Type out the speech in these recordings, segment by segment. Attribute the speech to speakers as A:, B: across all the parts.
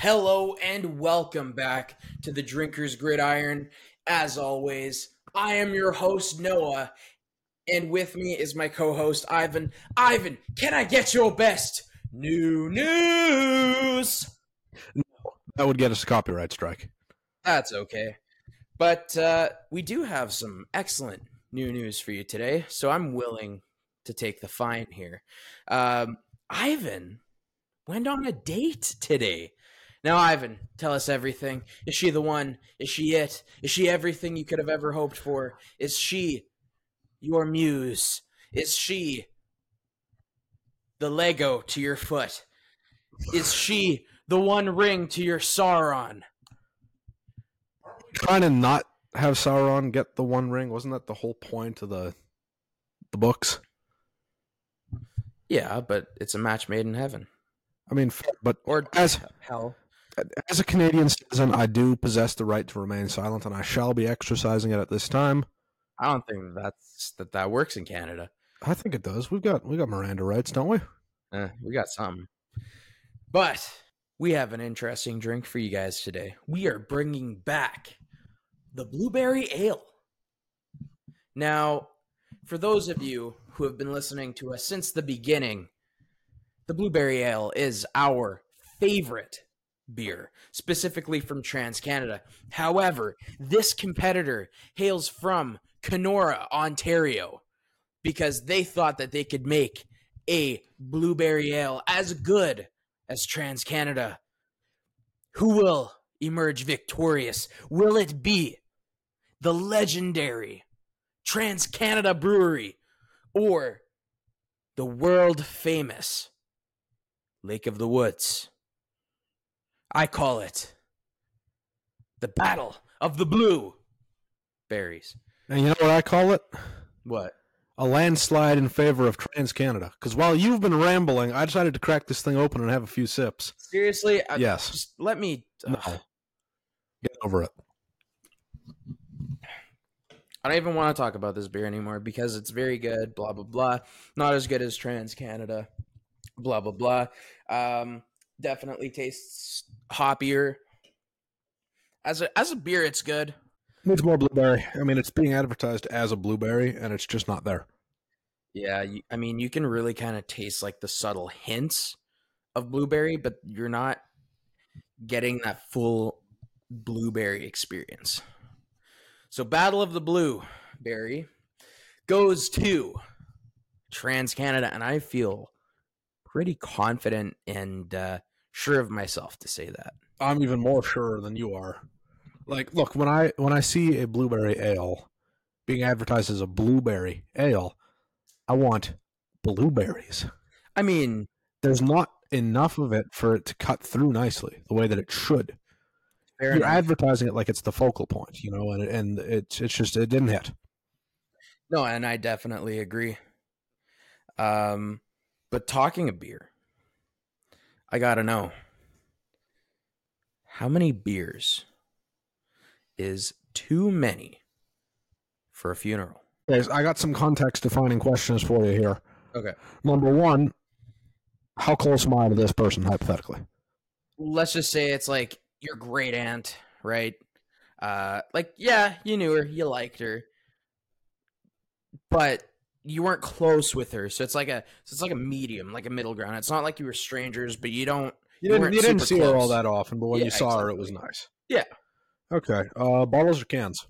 A: Hello and welcome back to the Drinker's Gridiron. As always, I am your host, Noah, and with me is my co host, Ivan. Ivan, can I get your best new news?
B: No, That would get us a copyright strike.
A: That's okay. But uh, we do have some excellent new news for you today, so I'm willing to take the fine here. Um, Ivan went on a date today. Now, Ivan, tell us everything. Is she the one? Is she it? Is she everything you could have ever hoped for? Is she your muse? Is she the Lego to your foot? Is she the one ring to your Sauron?
B: Trying to not have Sauron get the One Ring wasn't that the whole point of the the books?
A: Yeah, but it's a match made in heaven.
B: I mean, but
A: Or
B: as
A: hell.
B: As a Canadian citizen, I do possess the right to remain silent, and I shall be exercising it at this time.
A: I don't think that's that that works in Canada.
B: I think it does. We've got we got Miranda rights, don't we?
A: Eh, we got something. But we have an interesting drink for you guys today. We are bringing back the blueberry ale. Now, for those of you who have been listening to us since the beginning, the blueberry ale is our favorite beer, specifically from Trans Canada. However, this competitor hails from Kenora, Ontario, because they thought that they could make a blueberry ale as good as Trans Canada. Who will emerge victorious? Will it be the legendary Trans Canada Brewery or the world famous Lake of the Woods? I call it the Battle of the Blue Berries.
B: And you know what I call it?
A: What?
B: A landslide in favor of Trans Canada. Because while you've been rambling, I decided to crack this thing open and have a few sips.
A: Seriously? I-
B: Yes.
A: Just let me.
B: No. Get over it.
A: I don't even want to talk about this beer anymore because it's very good. Blah blah blah. Not as good as Trans Canada. Blah blah blah. Um, definitely tastes hoppier. As a as a beer, it's good.
B: Needs more blueberry. I mean, it's being advertised as a blueberry, and it's just not there.
A: Yeah, you, I mean, you can really kind of taste like the subtle hints of blueberry, but you're not getting that full blueberry experience. So, Battle of the Blue Berry goes to Trans Canada, and I feel pretty confident and uh, sure of myself to say that.
B: I'm even more sure than you are. Like, look when I when I see a blueberry ale being advertised as a blueberry ale, I want blueberries.
A: I mean,
B: There's not enough of it for it to cut through nicely the way that it should. You're
A: enough.
B: advertising it like it's the focal point, you know, and and it's it's just it didn't hit.
A: No, and I definitely agree. Um, but talking of beer, I gotta know how many beers is too many for a funeral?
B: I got some context defining questions for you here.
A: Okay,
B: Number one, how close am I to this person hypothetically?
A: let's just say it's like your great aunt, right? Uh, like yeah, you knew her, you liked her, but you weren't close with her, so it's like a so it's like a medium, like a middle ground. It's not like you were strangers, but you don't
B: You didn't you didn't see her all that often, but when
A: Yeah,
B: you saw her, it was nice.
A: Yeah.
B: Okay. Uh, bottles or cans?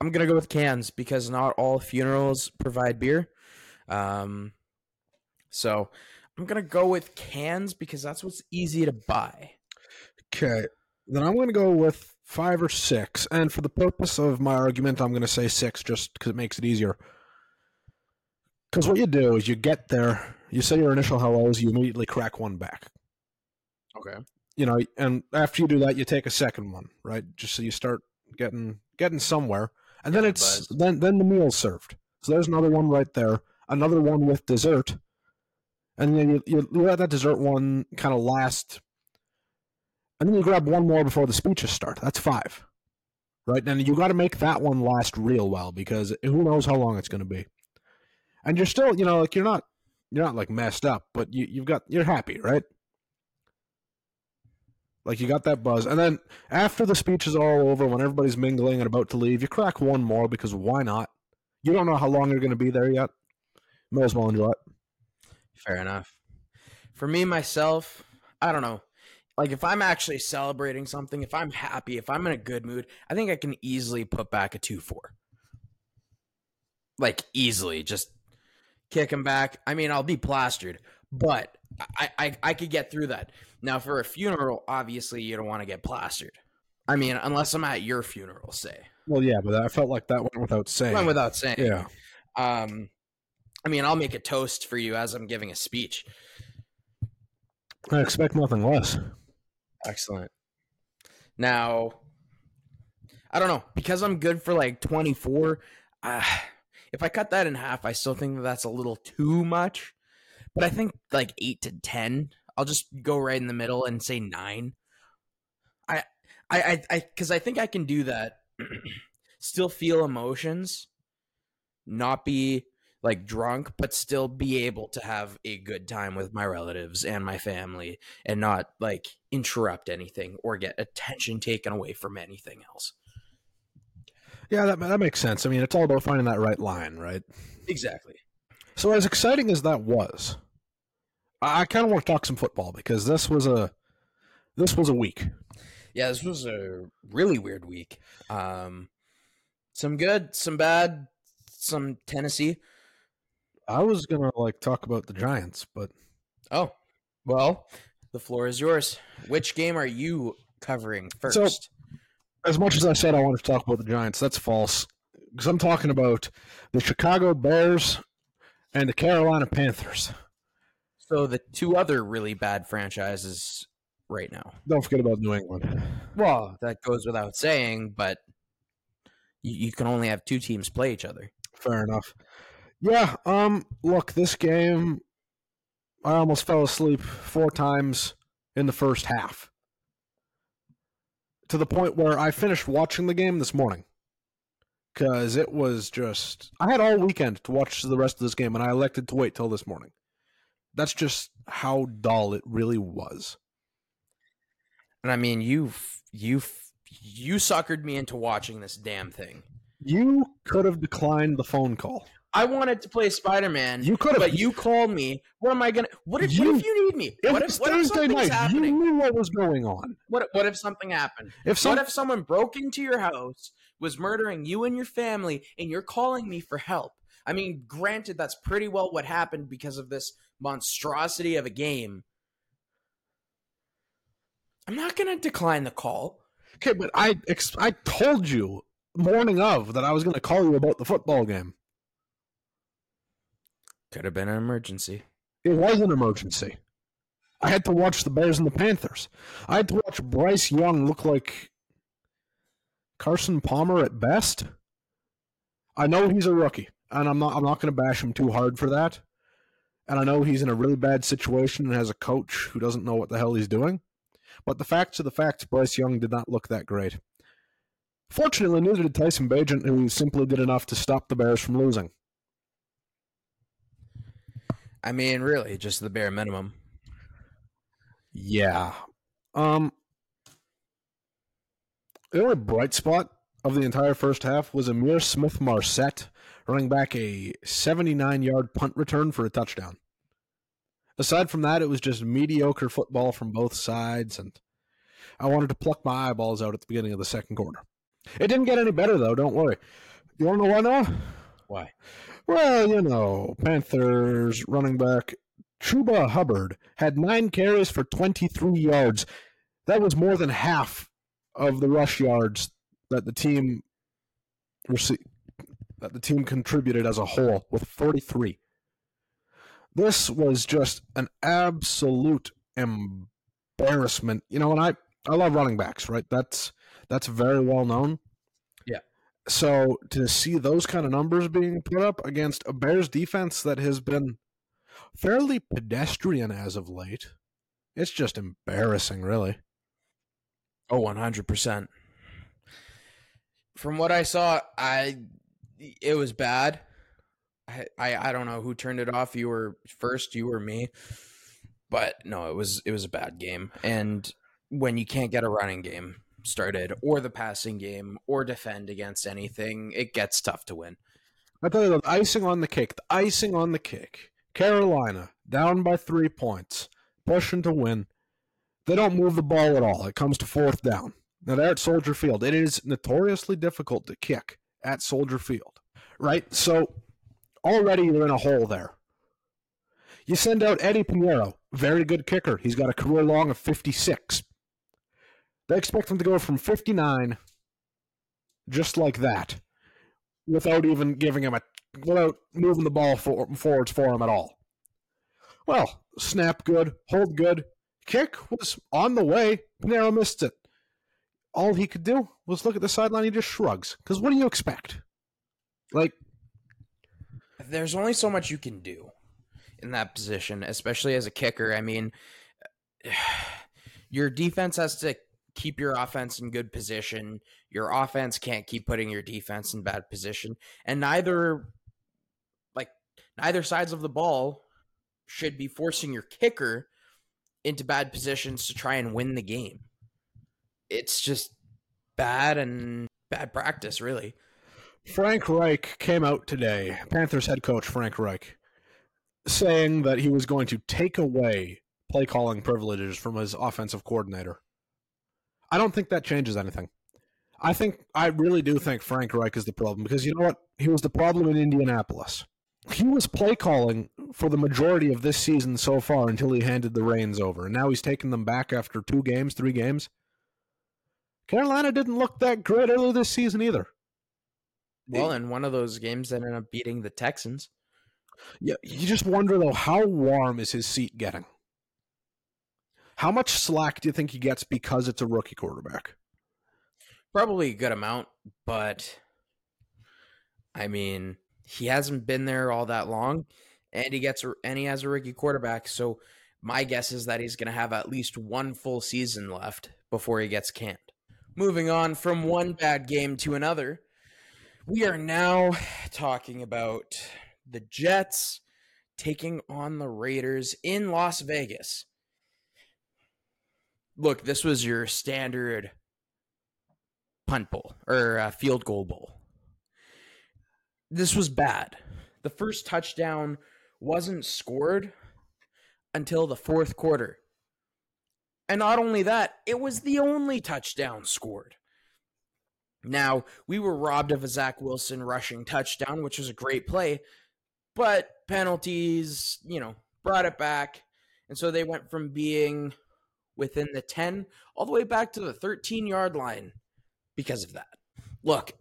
A: I'm gonna go with cans because not all funerals provide beer. Um, so I'm gonna go with cans because that's what's easy to buy.
B: Okay. Then I'm to go with five or six, and for the purpose of my argument, I'm to say six, just because it makes it easier. Because what you do is you get there, you say your initial hellos, you immediately crack one back.
A: Okay.
B: You know, and after you do that, you take a second one, right? Just so you start getting getting somewhere, and then it's then then the meal's served. So there's another one right there, another one with dessert, and then you you, you let that dessert one kind of last, and then you grab one more before the speeches start. That's five, right? And you got to make that one last real well because who knows how long it's going to be, and you're still you know like you're not you're not like messed up, but you you've got you're happy, right? Like you got that buzz, and then after the speech is all over, when everybody's mingling and about to leave, you crack one more because why not? You don't know how long you're going to be there yet. May as well enjoy it.
A: Fair enough. For me myself, I don't know. Like if I'm actually celebrating something, if I'm happy, if I'm in a good mood, I think I can easily put back a 2-4. Like easily just kick him back. I mean, I'll be plastered, but I, I, I could get through that. Now, for a funeral, obviously you don't want to get plastered. I mean, unless I'm at your funeral, say.
B: Well, yeah, but I felt like that went without saying.
A: Went without saying.
B: yeah.
A: Um, I mean, I'll make a toast for you as I'm giving a speech.
B: I expect nothing less.
A: Excellent. Now, I don't know because I'm good for like 24. Uh, if I cut that in half, I still think that that's a little too much. But I think like eight to ten. I'll just go right in the middle and say nine. I, I, I, I, because I think I can do that. still feel emotions, not be like drunk, but still be able to have a good time with my relatives and my family and not like interrupt anything or get attention taken away from anything else.
B: Yeah, that that makes sense. I mean, it's all about finding that right line, right?
A: Exactly.
B: So, as exciting as that was, I, I kind of want to talk some football because this was a this was a week.
A: Yeah, this was a really weird week. Um, some good, some bad, some Tennessee.
B: I was gonna like talk about the Giants, but
A: Oh, well, the floor is yours. Which game are you covering first?
B: So- as much as I said I wanted to talk about the Giants, that's false. Because I'm talking about the Chicago Bears and the Carolina Panthers.
A: so the two other really bad franchises right now.
B: Don't forget about New England.
A: Well, that goes without saying, but you, you can only have two teams play each other.
B: Fair enough. Yeah, um, look, this game I almost fell asleep four times in the first half. To the point where I finished watching the game this morning. Cause it was just I had all weekend to watch the rest of this game and I elected to wait till this morning. That's just how dull it really was.
A: And I mean, you you you suckered me into watching this damn thing.
B: You could have declined the phone call.
A: I wanted to play Spider Man.
B: You could have
A: but you called me. What am I gonna? What if?
B: You-
A: what if you need me? What if? What if
B: Thursday night.
A: happening?
B: You knew what was going on.
A: What? What if something happened?
B: If some
A: What if someone broke into your house, was murdering you and your family, and you're calling me for help? I mean, granted, that's pretty well what happened because of this monstrosity of a game. I'm not gonna decline the call.
B: Okay, but I I told you morning of that I was going to call you about the football game.
A: Could have been an emergency.
B: It was an emergency. I had to watch the Bears and the Panthers. I had to watch Bryce Young look like Carson Palmer at best. I know he's a rookie, and I'm not I'm not going to bash him too hard for that. And I know he's in a really bad situation and has a coach who doesn't know what the hell he's doing. But the facts are the facts. Bryce Young did not look that great. Fortunately, neither did Tyson Bagent, who simply did enough to stop the Bears from losing.
A: I mean, really, just the bare minimum.
B: Yeah. Um the only bright spot of the entire first half was Ihmir Smith-Marsette running back a 79 yard punt return for a touchdown. Aside from that, it was just mediocre football from both sides, and I wanted to pluck my eyeballs out at the beginning of the second quarter. It didn't get any better, though, don't worry. You want to know why now?
A: Why?
B: Well, you know, Panthers running back Chuba Hubbard had nine carries for 23 yards. That was more than half of the rush yards that the team received, that the team contributed as a whole with 43. This was just an absolute embarrassment. You know, and I I love running backs, right? That's that's very well known. So to see those kind of numbers being put up against a Bears defense that has been fairly pedestrian as of late, it's just embarrassing, really.
A: Oh, 100%. From what I saw, I it was bad. I, I I don't know who turned it off. You were first, you or me. But no, it was it was a bad game. And when you can't get a running game started or the passing game or defend against anything, it gets tough to win.
B: I tell you, the icing on the cake, the icing on the cake. Carolina down by three points, pushing to win. They don't move the ball at all. It comes to fourth down. Now they're at Soldier Field. It is notoriously difficult to kick at Soldier Field, right? So already you're in a hole there. You send out Eddie Piñeiro, very good kicker. He's got a career long of 56. They expect him to go from 59 just like that without even giving him a without moving the ball for, forwards for him at all. Well, snap good, hold good, kick was on the way. Piñeiro missed it. All he could do was look at the sideline. He just shrugs. Because what do you expect? Like,
A: there's only so much you can do in that position, especially as a kicker. I mean, your defense has to keep your offense in good position. Your offense can't keep putting your defense in bad position. And neither like neither sides of the ball should be forcing your kicker into bad positions to try and win the game. It's just bad and bad practice, really.
B: Frank Reich came out today, Panthers head coach Frank Reich, saying that he was going to take away play calling privileges from his offensive coordinator. I don't think that changes anything. I think I really do think Frank Reich is the problem because you know what? He was the problem in Indianapolis. He was play calling for the majority of this season so far until he handed the reins over. And now he's taken them back after two games, three games. Carolina didn't look that great earlier this season either.
A: Well, in one of those games that ended up beating the Texans.
B: Yeah, you just wonder though, how warm is his seat getting? How much slack do you think he gets because it's a rookie quarterback?
A: Probably a good amount, but I mean, he hasn't been there all that long, and he gets and he has a rookie quarterback. So my guess is that he's going to have at least one full season left before he gets canned. Moving on from one bad game to another, we are now talking about the Jets taking on the Raiders in Las Vegas look, this was your standard punt bowl or uh, field goal bowl. This was bad. The first touchdown wasn't scored until the fourth quarter. And not only that, it was the only touchdown scored. Now, we were robbed of a Zach Wilson rushing touchdown, which was a great play, but penalties, you know, brought it back. And so they went from being within the 10 all the way back to the 13 yard line because of that. Look,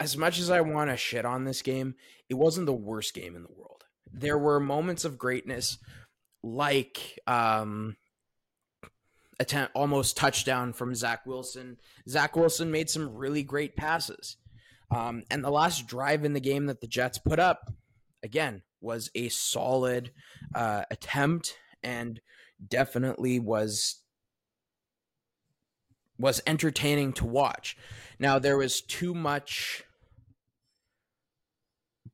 A: as much as I want to shit on this game, it wasn't the worst game in the world. There were moments of greatness like um attempt almost touchdown from Zach Wilson. Zach Wilson made some really great passes. Um, and the last drive in the game that the Jets put up, again, was a solid uh, attempt and definitely was was entertaining to watch. Now there was too much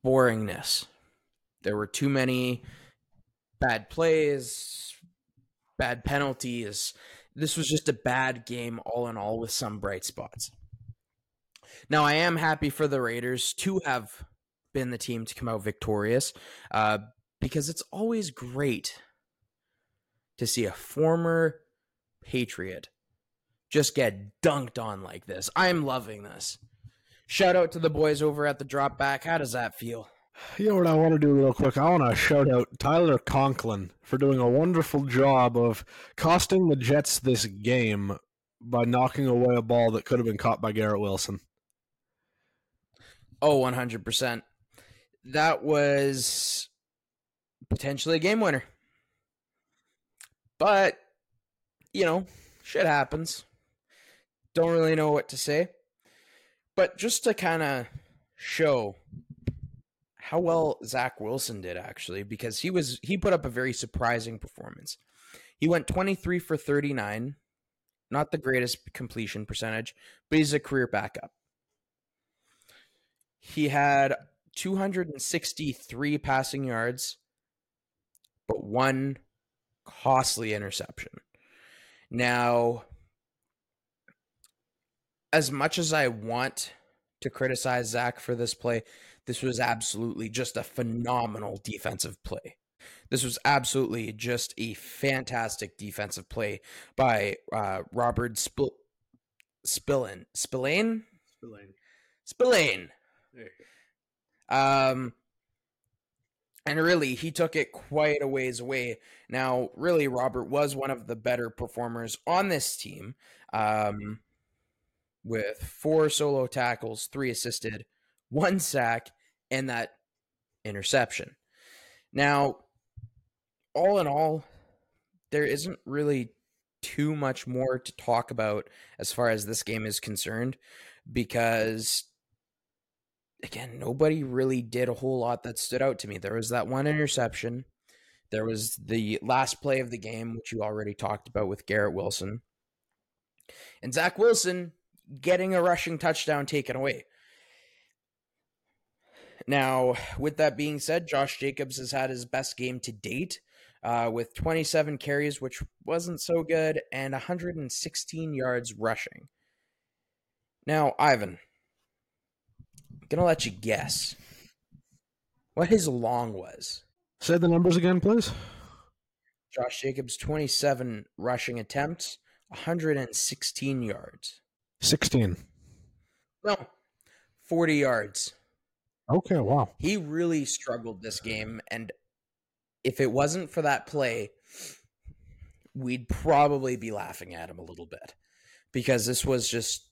A: boringness. There were too many bad plays, bad penalties. This was just a bad game all in all with some bright spots. Now I am happy for the Raiders to have been the team to come out victorious uh, because it's always great to see a former Patriot just get dunked on like this. I'm loving this. Shout out to the boys over at the drop back. How does that feel?
B: You know what I want to do real quick? I want to shout out Tyler Conklin for doing a wonderful job of costing the Jets this game by knocking away a ball that could have been caught by Garrett Wilson.
A: Oh, 100%. That was potentially a game winner. But, you know, shit happens. Don't really know what to say. But just to kind of show how well Zach Wilson did actually, because he was he put up a very surprising performance. He went 23 for 39, not the greatest completion percentage, but he's a career backup. He had 263 passing yards, but one costly interception. Now, as much as I want to criticize Zach for this play, this was absolutely just a phenomenal defensive play. This was absolutely just a fantastic defensive play by uh, Robert Spil- Spillane. Spillane?
B: Spillane.
A: Spillane. Um, and really, he took it quite a ways away. Now, really, Robert was one of the better performers on this team um, with four solo tackles, three assisted, one sack, and that interception. Now, all in all, there isn't really too much more to talk about as far as this game is concerned because again, nobody really did a whole lot that stood out to me. There was that one interception. There was the last play of the game, which you already talked about with Garrett Wilson. And Zach Wilson getting a rushing touchdown taken away. Now, with that being said, Josh Jacobs has had his best game to date uh, with 27 carries, which wasn't so good, and 116 yards rushing. Now, Ivan, I'm going to let you guess what his long was.
B: Say the numbers again, please.
A: Josh Jacobs, 27 rushing attempts, 116 yards.
B: 16.
A: No, 40 yards.
B: Okay, wow.
A: He really struggled this game, and if it wasn't for that play, we'd probably be laughing at him a little bit because this was just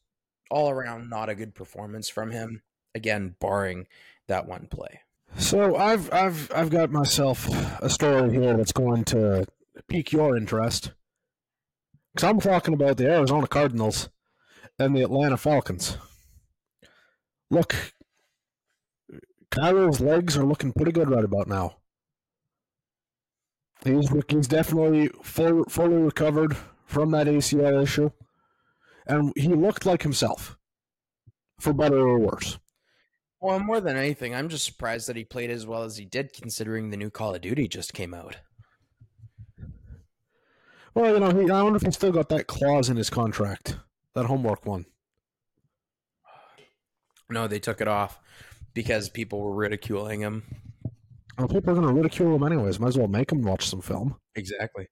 A: all around not a good performance from him. Again, barring that one play.
B: So I've I've I've got myself a story here that's going to pique your interest. Because I'm talking about the Arizona Cardinals and the Atlanta Falcons. Look, Kyler's legs are looking pretty good right about now. He's he's definitely full, fully recovered from that ACL issue, and he looked like himself, for better or worse.
A: Well, more than anything, I'm just surprised that he played as well as he did, considering the new Call of Duty just came out.
B: Well, you know, he, I wonder if he still got that clause in his contract, that homework one.
A: No, they took it off because people were ridiculing him.
B: Well, people are going to ridicule him anyways. Might as well make him watch some film.
A: Exactly.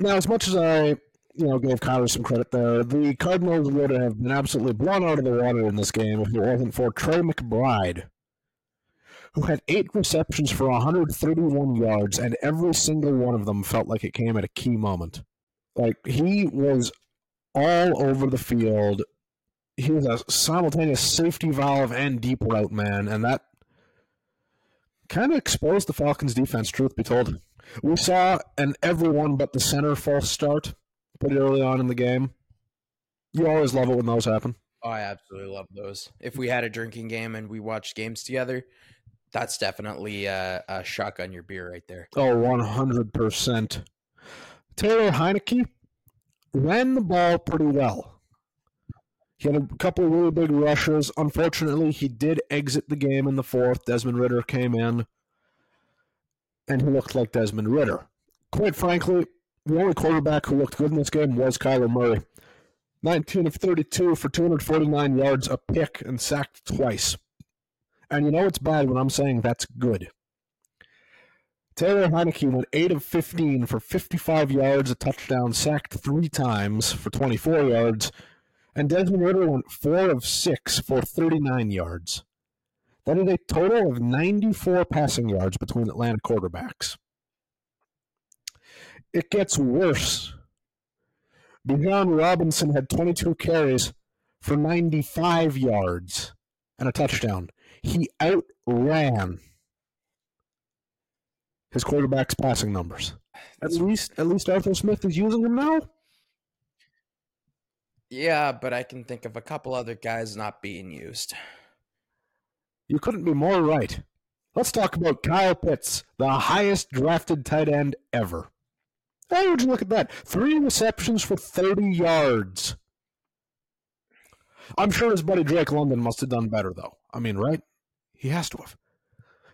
B: Now, as much as I, you know, gave Kyler some credit there, the Cardinals would have been absolutely blown out of the water in this game if it wasn't for Trey McBride, who had eight receptions for 131 yards, and every single one of them felt like it came at a key moment. Like he was all over the field. He was a simultaneous safety valve and deep route man, and that kind of exposed the Falcons' defense. Truth be told, we saw an everyone but the center false start pretty early on in the game. You always love it when those happen.
A: Oh, I absolutely love those. If we had a drinking game and we watched games together, that's definitely a, a shotgun your beer right there.
B: Oh, 100%. Taylor Heinicke ran the ball pretty well. He had a couple really big rushes. Unfortunately, he did exit the game in the fourth. Desmond Ridder came in, and he looked like Desmond Ridder. Quite frankly, the only quarterback who looked good in this game was Kyler Murray. 19 of 32 for 249 yards, a pick, and sacked twice. And you know it's bad when I'm saying that's good. Taylor Heinicke went 8 of 15 for 55 yards, a touchdown, sacked three times for 24 yards, and Desmond Ridder went 4 of 6 for 39 yards. That is a total of 94 passing yards between Atlanta quarterbacks. It gets worse. Bijan Robinson had 22 carries for 95 yards and a touchdown. He outran his quarterback's passing numbers. At least, at least Arthur Smith is using him now.
A: Yeah, but I can think of a couple other guys not being used.
B: You couldn't be more right. Let's talk about Kyle Pitts, the highest drafted tight end ever. How would you look at that? Three receptions for 30 yards. I'm sure his buddy Drake London must have done better, though. I mean, right? He has to have.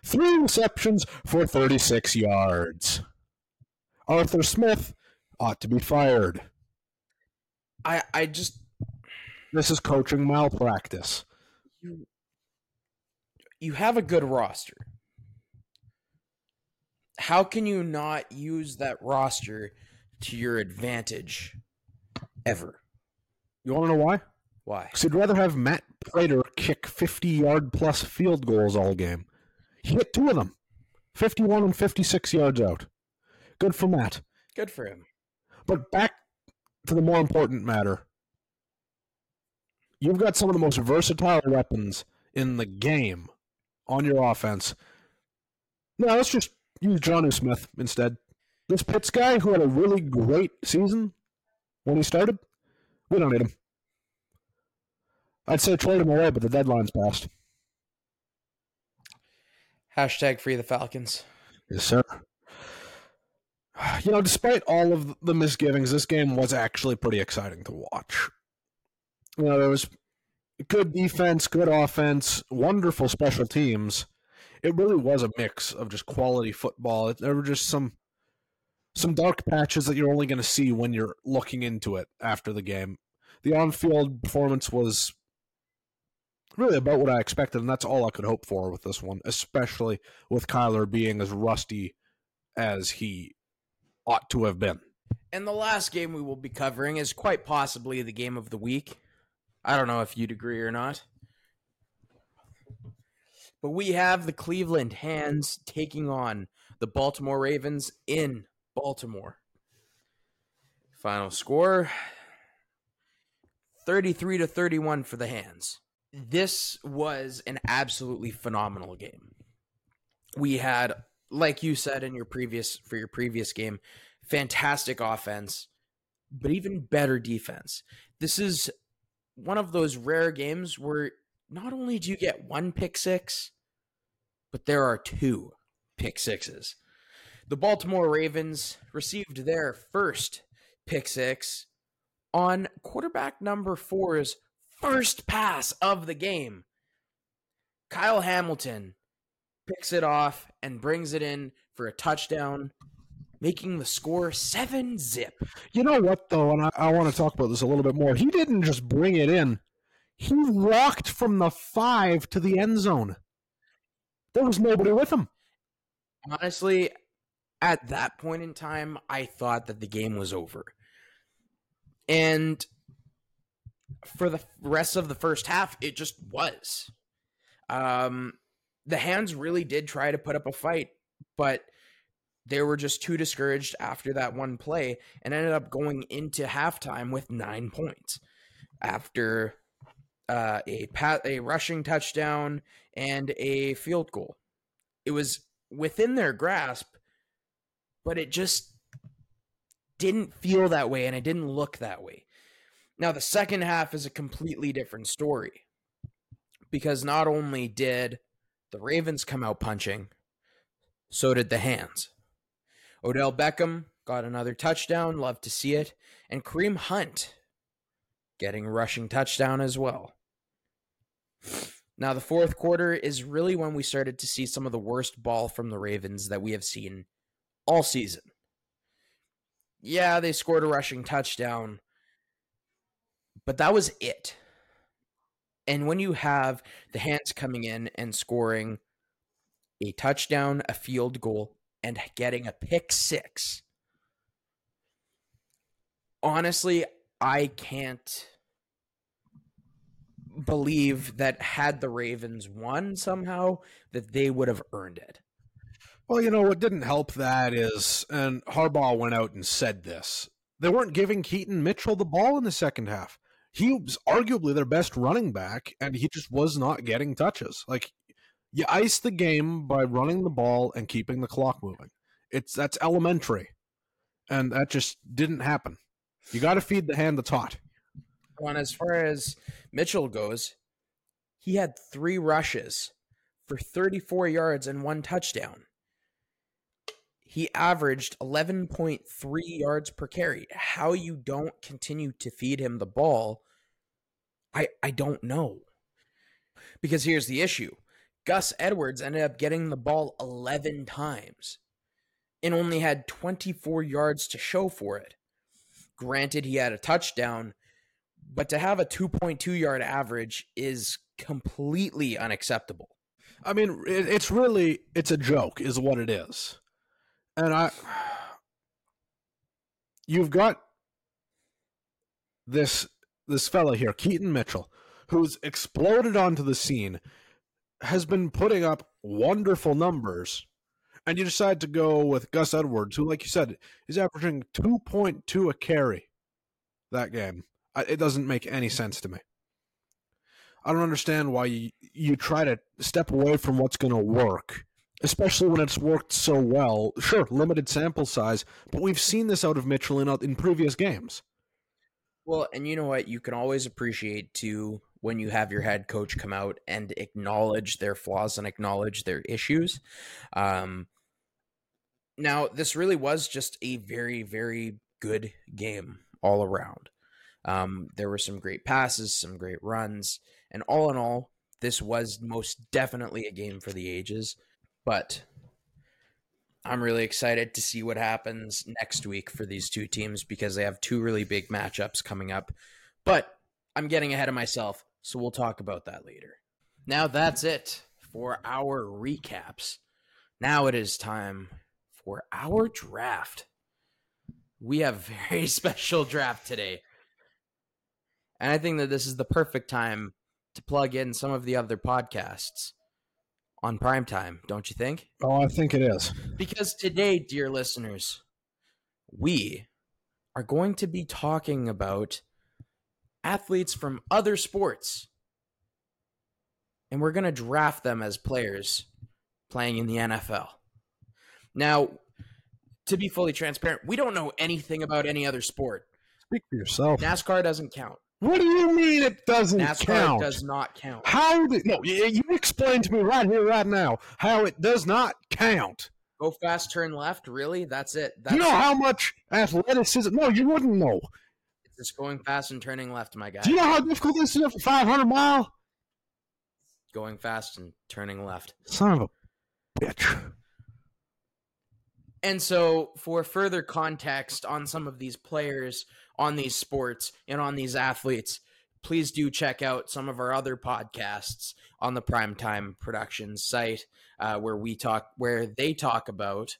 B: Three receptions for 36 yards. Arthur Smith ought to be fired.
A: I I just
B: This is coaching malpractice.
A: you you have a good roster. How can you not use that roster to your advantage ever?
B: You want to know why?
A: Why?
B: Because you'd rather have Matt Prater kick 50 yard plus field goals all game. He hit two of them 51 and 56 yards out. Good for Matt.
A: Good for him.
B: But back to the more important matter. You've got some of the most versatile weapons in the game on your offense. Now, let's just use Jonnu Smith instead. This Pitts guy who had a really great season when he started, we don't need him. I'd say trade him away, but the deadline's passed.
A: Hashtag free the Falcons.
B: Yes, sir. You know, despite all of the misgivings, this game was actually pretty exciting to watch. You know, there was good defense, good offense, wonderful special teams. It really was a mix of just quality football. There were just some some dark patches that you're only going to see when you're looking into it after the game. The on-field performance was really about what I expected, and that's all I could hope for with this one, especially with Kyler being as rusty as he ought to have been.
A: And the last game we will be covering is quite possibly the game of the week. I don't know if you'd agree or not. But we have the Cleveland Hands taking on the Baltimore Ravens in Baltimore. Final score 33 to 31 for the Hands. This was an absolutely phenomenal game. We had like you said in your previous for your previous game, fantastic offense, but even better defense. This is one of those rare games where not only do you get one pick six, but there are two pick sixes. The Baltimore Ravens received their first pick six on quarterback number four's first pass of the game. Kyle Hamilton picks it off and brings it in for a touchdown, making the score seven zip.
B: You know what, though, and I, I want to talk about this a little bit more. He didn't just bring it in, he walked from the five to the end zone. There was nobody with him.
A: Honestly, at that point in time, I thought that the game was over. And for the rest of the first half, it just was. Um, the hands really did try to put up a fight, but they were just too discouraged after that one play and ended up going into halftime with nine points after uh, a pat, a rushing touchdown and a field goal. It was within their grasp, but it just didn't feel that way and it didn't look that way. Now, the second half is a completely different story because not only did the Ravens come out punching, so did the hands. Odell Beckham got another touchdown, love to see it, and Kareem Hunt getting rushing touchdown as well. Now, the fourth quarter is really when we started to see some of the worst ball from the Ravens that we have seen all season. Yeah, they scored a rushing touchdown, but that was it. And when you have the hands coming in and scoring a touchdown, a field goal, and getting a pick six, honestly, I can't believe that had the Ravens won somehow, that they would have earned it.
B: Well, you know what didn't help that is, and Harbaugh went out and said this. They weren't giving Keaton Mitchell the ball in the second half. He was arguably their best running back, and he just was not getting touches. Like you ice the game by running the ball and keeping the clock moving. It's that's elementary, and that just didn't happen. You got to feed the hand that's hot.
A: And as far as Mitchell goes, he had three rushes for 34 yards and one touchdown. He averaged 11.3 yards per carry. How you don't continue to feed him the ball, I, I don't know. Because here's the issue Gus Edwards ended up getting the ball 11 times and only had 24 yards to show for it. Granted, he had a touchdown, but to have a 2.2 yard average is completely unacceptable.
B: I mean, it's really it's a joke, is what it is, and I, you've got this this fella here, Keaton Mitchell, who's exploded onto the scene, has been putting up wonderful numbers, and you decide to go with Gus Edwards, who, like you said, is averaging two point two a carry that game. It doesn't make any sense to me. I don't understand why you, you try to step away from what's going to work, especially when it's worked so well. Sure, limited sample size, but we've seen this out of Mitchell in, in previous games.
A: Well, and you know what? You can always appreciate too when you have your head coach come out and acknowledge their flaws and acknowledge their issues. Um, now, this really was just a very, very good game all around. Um, there were some great passes, some great runs. And all in all, this was most definitely a game for the ages. But I'm really excited to see what happens next week for these two teams because they have two really big matchups coming up. But I'm getting ahead of myself, so we'll talk about that later. Now that's it for our recaps. Now it is time for our draft. We have a very special draft today. And I think that this is the perfect time to plug in some of the other podcasts on prime time, don't you think?
B: Oh, I think it is.
A: Because today, dear listeners, we are going to be talking about athletes from other sports. And we're going to draft them as players playing in the NFL. Now, to be fully transparent, we don't know anything about any other sport.
B: Speak for yourself.
A: NASCAR doesn't count.
B: What do you mean it doesn't
A: NASCAR
B: count?
A: does not count.
B: How did no? You, explain to me right here, right now, how it does not count.
A: Go fast, turn left. Really? That's it. That's
B: you know how much athleticism? No, you wouldn't know.
A: It's just going fast and turning left, my guy.
B: Do you know how difficult this is for 500 mile?
A: Going fast and turning left.
B: Son of a bitch.
A: And so, for further context on some of these players, on these sports, and on these athletes, please do check out some of our other podcasts on the Primetime Productions site, uh, where we talk, where they talk about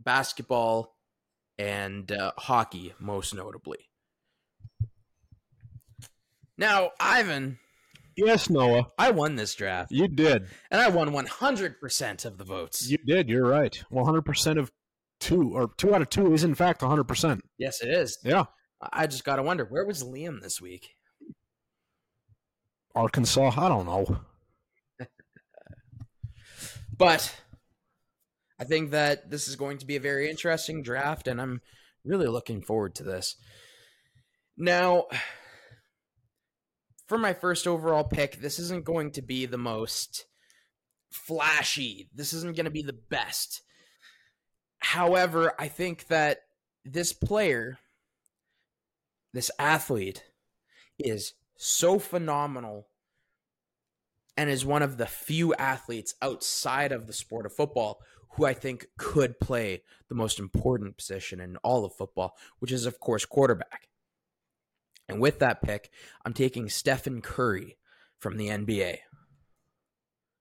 A: basketball and uh, hockey, most notably. Now, Ivan,
B: Yes, Noah,
A: I won this draft,
B: you did.
A: and I won 100% of the votes.
B: You did. You're right. 100% of two, or two out of two, is in fact 100%.
A: yes, it is.
B: Yeah.
A: I just got to wonder, where was Liam this week?
B: Arkansas, I don't know.
A: But I think that this is going to be a very interesting draft, and I'm really looking forward to this. Now, for my first overall pick, this isn't going to be the most flashy. This isn't going to be the best. However, I think that this player, this athlete, is so phenomenal and is one of the few athletes outside of the sport of football who I think could play the most important position in all of football, which is, of course, quarterback. And with that pick, I'm taking Stephen Curry from the NBA.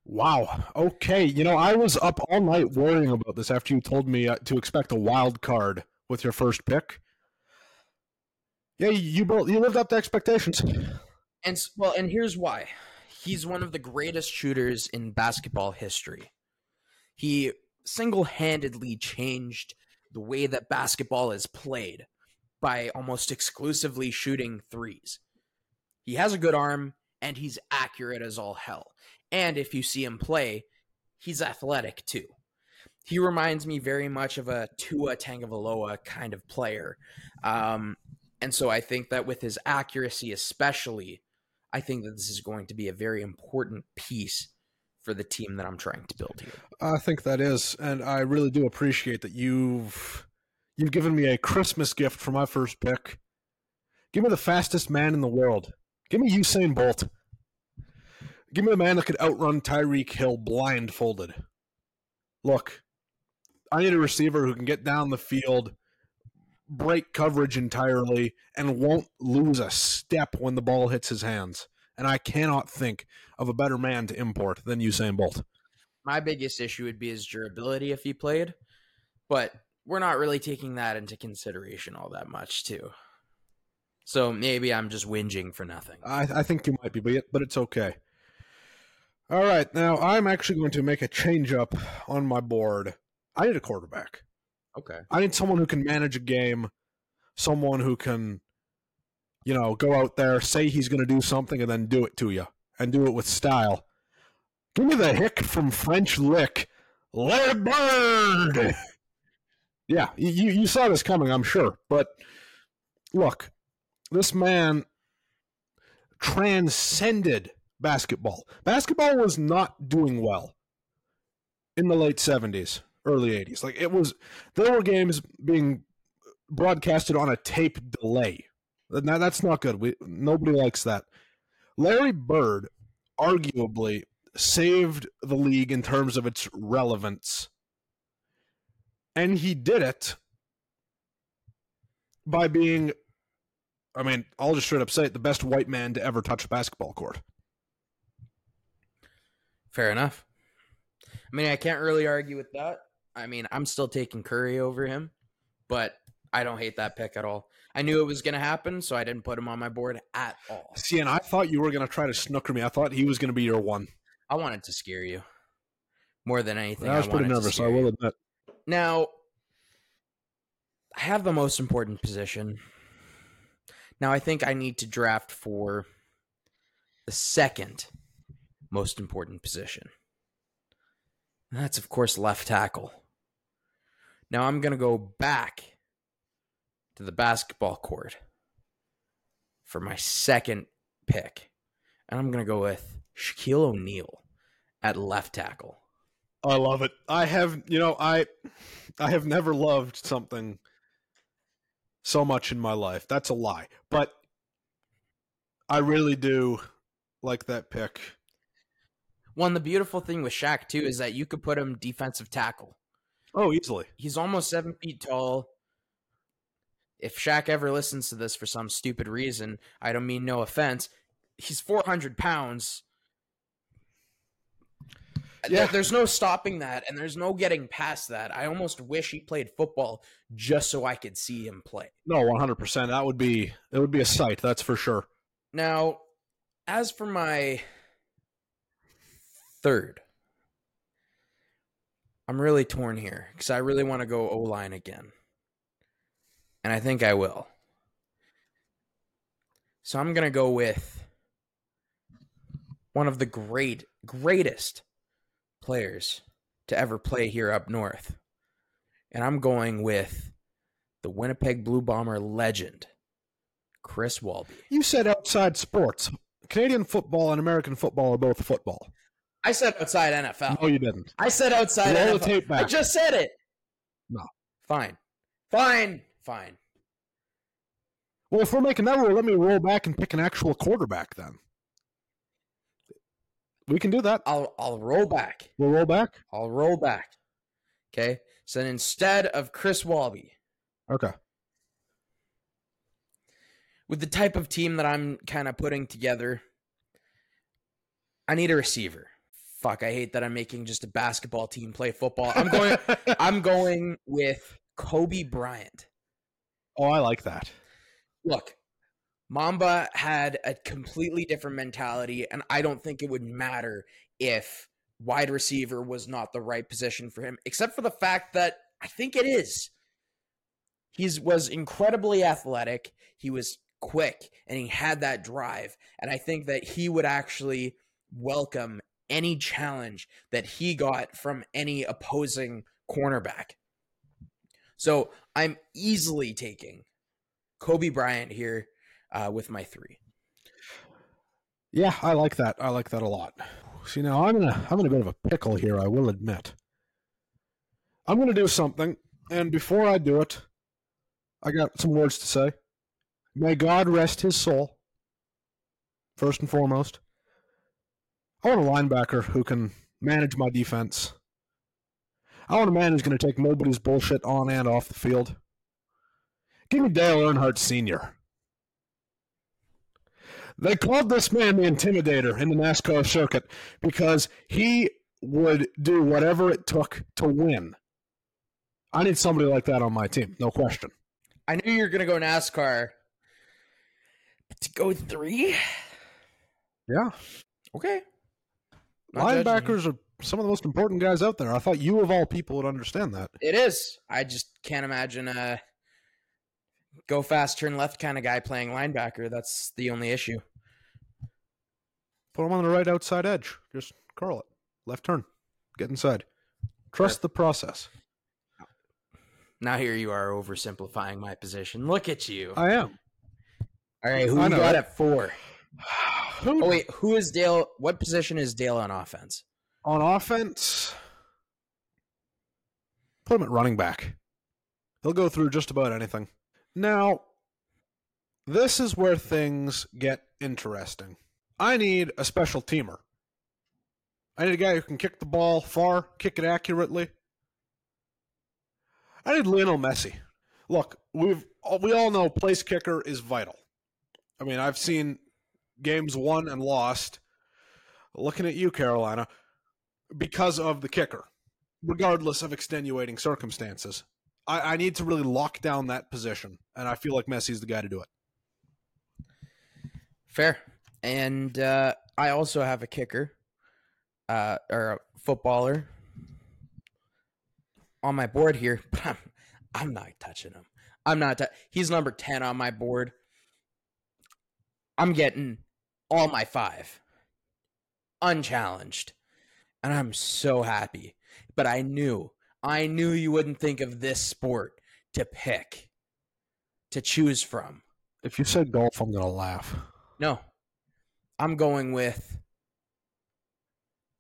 B: Wow. Okay. You know, I was up all night worrying about this after you told me uh, to expect a wild card with your first pick. Yeah, you both you lived up to expectations.
A: And well, and here's why. He's one of the greatest shooters in basketball history. He single-handedly changed the way that basketball is played by almost exclusively shooting threes. He has a good arm and he's accurate as all hell. And if you see him play, he's athletic too. He reminds me very much of a Tua Tagovailoa kind of player. Um, and so I think that with his accuracy, especially, I think that this is going to be a very important piece for the team that I'm trying to build here.
B: I think that is, and I really do appreciate that you've you've given me a Christmas gift for my first pick. Give me the fastest man in the world. Give me Usain Bolt. Give me a man that could outrun Tyreek Hill blindfolded. Look, I need a receiver who can get down the field break coverage entirely and won't lose a step when the ball hits his hands. And I cannot think of a better man to import than Usain Bolt.
A: My biggest issue would be his durability if he played, but we're not really taking that into consideration all that much, too. So maybe I'm just whinging for nothing.
B: I, I think you might be, but but it's okay. All right, now I'm actually going to make a change up on my board. I need a quarterback.
A: Okay.
B: I need someone who can manage a game, someone who can, you know, go out there, say he's going to do something, and then do it to you, and do it with style. Give me the hick from French Lick, Larry Bird. yeah, you you saw this coming, I'm sure, but look, this man transcended basketball. Basketball was not doing well in the late 70s, early 80s. Like it was there were games being broadcasted on a tape delay. Now that's not good. We nobody likes that. Larry Bird arguably saved the league in terms of its relevance. And he did it by being I mean, I'll just straight up say it, the best white man to ever touch a basketball court.
A: Fair enough. I mean, I can't really argue with that. I mean, I'm still taking Curry over him, but I don't hate that pick at all. I knew it was going to happen, so I didn't put him on my board at all.
B: See, and I thought you were going to try to snooker me. I thought he was going to be your one.
A: I wanted to scare you more than anything.
B: I was pretty nervous, I will admit.
A: Now, I have the most important position. Now, I think I need to draft for the second most important position. And that's, of course, left tackle. Now I'm going to go back to the basketball court for my second pick. And I'm going to go with Shaquille O'Neal at left tackle.
B: Oh, I love it. I have, you know, I I have never loved something so much in my life. That's a lie. But I really do like that pick.
A: One, the beautiful thing with Shaq too is that you could put him defensive tackle.
B: Oh, easily.
A: He's almost seven feet tall. If Shaq ever listens to this for some stupid reason, I don't mean no offense. He's four hundred pounds. Yeah. There's no stopping that, and there's no getting past that. I almost wish he played football just so I could see him play.
B: No, one hundred percent. That would be it. Would be a sight. That's for sure.
A: Now, as for my third. I'm really torn here because I really want to go O line again. And I think I will. So I'm going to go with one of the great, greatest players to ever play here up north. And I'm going with the Winnipeg Blue Bomber legend, Chris Walby.
B: You said outside sports. Canadian football and American football are both football.
A: I said outside NFL.
B: No, you didn't.
A: I said outside
B: Roll
A: NFL.
B: the tape back.
A: I just said it.
B: No.
A: Fine. Fine. Fine.
B: Well, if we're making that rule, let me roll back and pick an actual quarterback then. We can do that.
A: I'll I'll roll back.
B: We'll roll back.
A: I'll roll back. Okay. So then instead of Chris Walby,
B: Okay.
A: with the type of team that I'm kind of putting together, I need a receiver. Fuck, I hate that I'm making just a basketball team play football. I'm going I'm going with Kobe Bryant.
B: oh, I like that.
A: Look, Mamba had a completely different mentality, and I don't think it would matter if wide receiver was not the right position for him, except for the fact that I think it is. He was incredibly athletic, he was quick, and he had that drive. And I think that he would actually welcome any challenge that he got from any opposing cornerback. So I'm easily taking Kobe Bryant here uh, with my three.
B: Yeah, I like that. I like that a lot. See, now I'm gonna I'm in a bit of a pickle here. I will admit. I'm gonna do something, and before I do it, I got some words to say. May God rest his soul. First and foremost, I want a linebacker who can manage my defense. I want a man who's going to take nobody's bullshit on and off the field. Give me Dale Earnhardt Sr. They called this man the Intimidator in the NASCAR circuit because he would do whatever it took to win. I need somebody like that on my team, no question.
A: I knew you were going to go NASCAR. But to go three?
B: Yeah.
A: Okay. Not judging.
B: Linebackers are some of the most important guys out there. I thought you, of all people, would understand that.
A: It is. I just can't imagine a go fast, turn left kind of guy playing linebacker. That's the only issue.
B: Put him on the right outside edge. Just curl it. Left turn. Get inside. Trust the process.
A: Now here you are oversimplifying my position. Look at you.
B: I am.
A: All right, who
B: I
A: got
B: it.
A: at four?
B: Who-
A: Oh wait, who is Dale? What position is Dale on offense?
B: On offense, put him at running back. He'll go through just about anything. Now, this is where things get interesting. I need a special teamer. I need a guy who can kick the ball far, kick it accurately. I need Lionel Messi. Look, we've we all know place kicker is vital. I mean, I've seen games won and lost. Looking at you, Carolina, because of the kicker, regardless of extenuating circumstances. I, I need to really lock down that position, and I feel like Messi's the guy to do it.
A: Fair. And uh, I also have a kicker, uh, or a footballer on my board here, but I'm, I'm not touching him. I'm not. tou- he's number ten on my board. I'm getting all my five unchallenged, and I'm so happy. But I knew, I knew you wouldn't think of this sport to pick, to choose from.
B: If you said golf, I'm gonna laugh.
A: No. I'm going with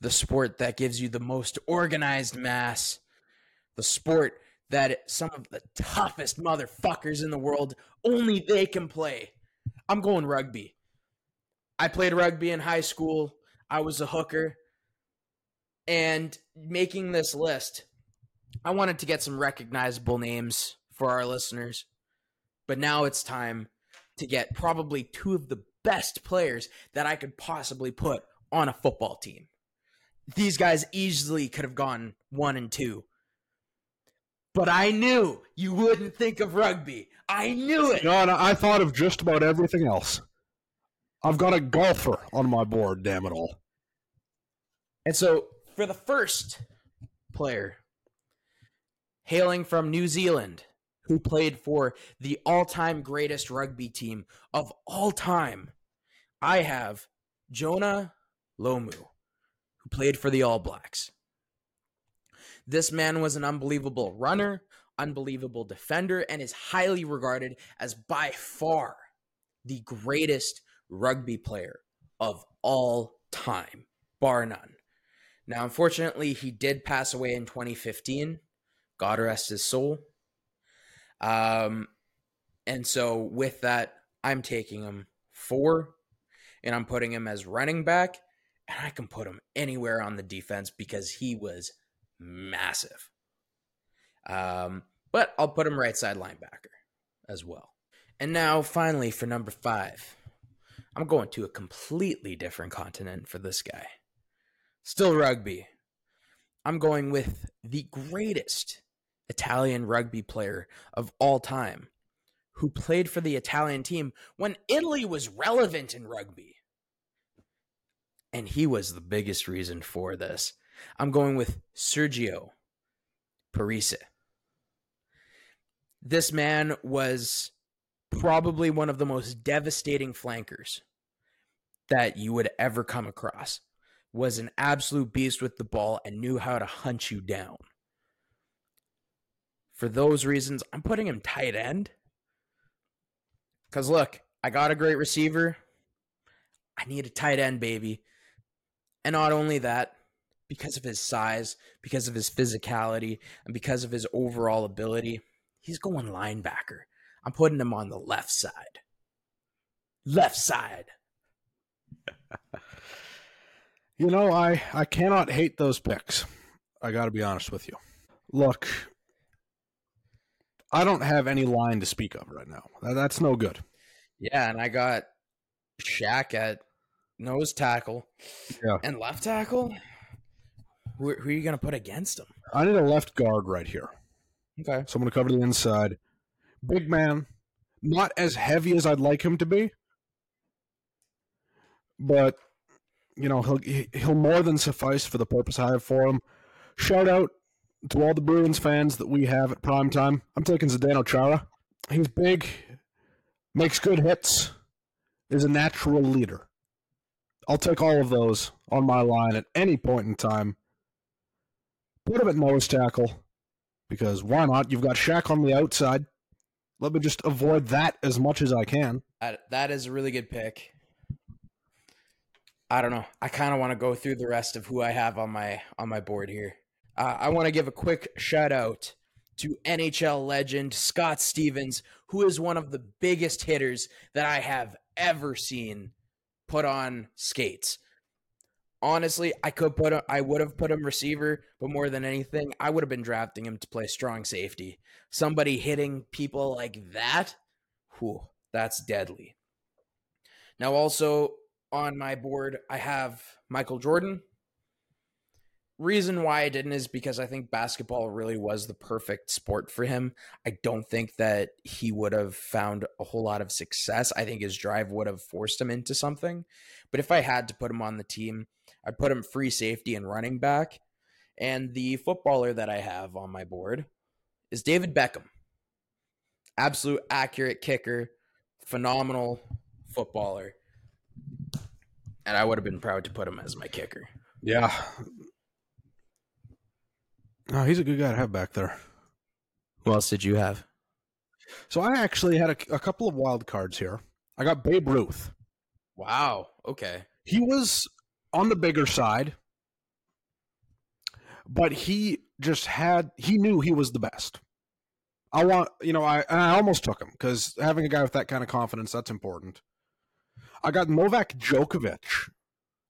A: the sport that gives you the most organized mass, the sport that some of the toughest motherfuckers in the world only they can play. I'm going rugby. I played rugby in high school. I was a hooker. And making this list, I wanted to get some recognizable names for our listeners. But now it's time to get probably two of the best players that I could possibly put on a football team. These guys easily could have gone one and two. But I knew you wouldn't think of rugby. I knew it.
B: No, no, I thought of just about everything else. I've got a golfer on my board. Damn it all!
A: And so for the first player, hailing from New Zealand, who played for the all time greatest rugby team of all time, I have Jonah Lomu, who played for the All Blacks. This man was an unbelievable runner, unbelievable defender, and is highly regarded as by far the greatest rugby player of all time, bar none. Now, unfortunately, he did pass away in 2015. God rest his soul. Um, and so with that, I'm taking him four, and I'm putting him as running back, and I can put him anywhere on the defense because he was massive. Um, but I'll put him right side linebacker as well. And now, finally, for number five, I'm going to a completely different continent for this guy. Still rugby. I'm going with the greatest Italian rugby player of all time who played for the Italian team when Italy was relevant in rugby. And he was the biggest reason for this. I'm going with Sergio Parisse. This man was probably one of the most devastating flankers that you would ever come across. Was an absolute beast with the ball and knew how to hunt you down. For those reasons, I'm putting him tight end. Because look, I got a great receiver. I need a tight end, baby. And not only that, because of his size, because of his physicality, and because of his overall ability, he's going linebacker. I'm putting him on the left side. Left side.
B: You know, I I cannot hate those picks. I got to be honest with you. Look, I don't have any line to speak of right now. That's no good.
A: Yeah, and I got Shaq at nose tackle.
B: Yeah.
A: And left tackle? Who, who are you going to put against him?
B: I need a left guard right here.
A: Okay.
B: So I'm going to cover the inside. Big man, not as heavy as I'd like him to be, but you know he'll he'll more than suffice for the purpose I have for him. Shout out to all the Bruins fans that we have at prime time. I'm taking Zdeno Chara. He's big, makes good hits, is a natural leader. I'll take all of those on my line at any point in time. Put him at nose tackle because why not? You've got Shaq on the outside. Let me just avoid that as much as I can.
A: That, that is a really good pick. I don't know. I kind of want to go through the rest of who I have on my on my board here. Uh, I want to give a quick shout out to NHL legend Scott Stevens, who is one of the biggest hitters that I have ever seen put on skates. Honestly, I could put him, I would have put him receiver, but more than anything, I would have been drafting him to play strong safety. Somebody hitting people like that, whew, that's deadly. Now, also on my board, I have Michael Jordan. Reason why I didn't is because I think basketball really was the perfect sport for him. I don't think that he would have found a whole lot of success. I think his drive would have forced him into something. But if I had to put him on the team, I'd put him free safety and running back. And the footballer that I have on my board is David Beckham. Absolute accurate kicker, phenomenal footballer. And I would have been proud to put him as my kicker.
B: Yeah. Oh, he's a good guy to have back there.
A: Who else did you have?
B: So I actually had a, a couple of wild cards here. I got Babe Ruth.
A: Wow. Okay.
B: He was on the bigger side, but he just had he knew he was the best. I want you know I I almost took him because having a guy with that kind of confidence that's important. I got Novak Djokovic,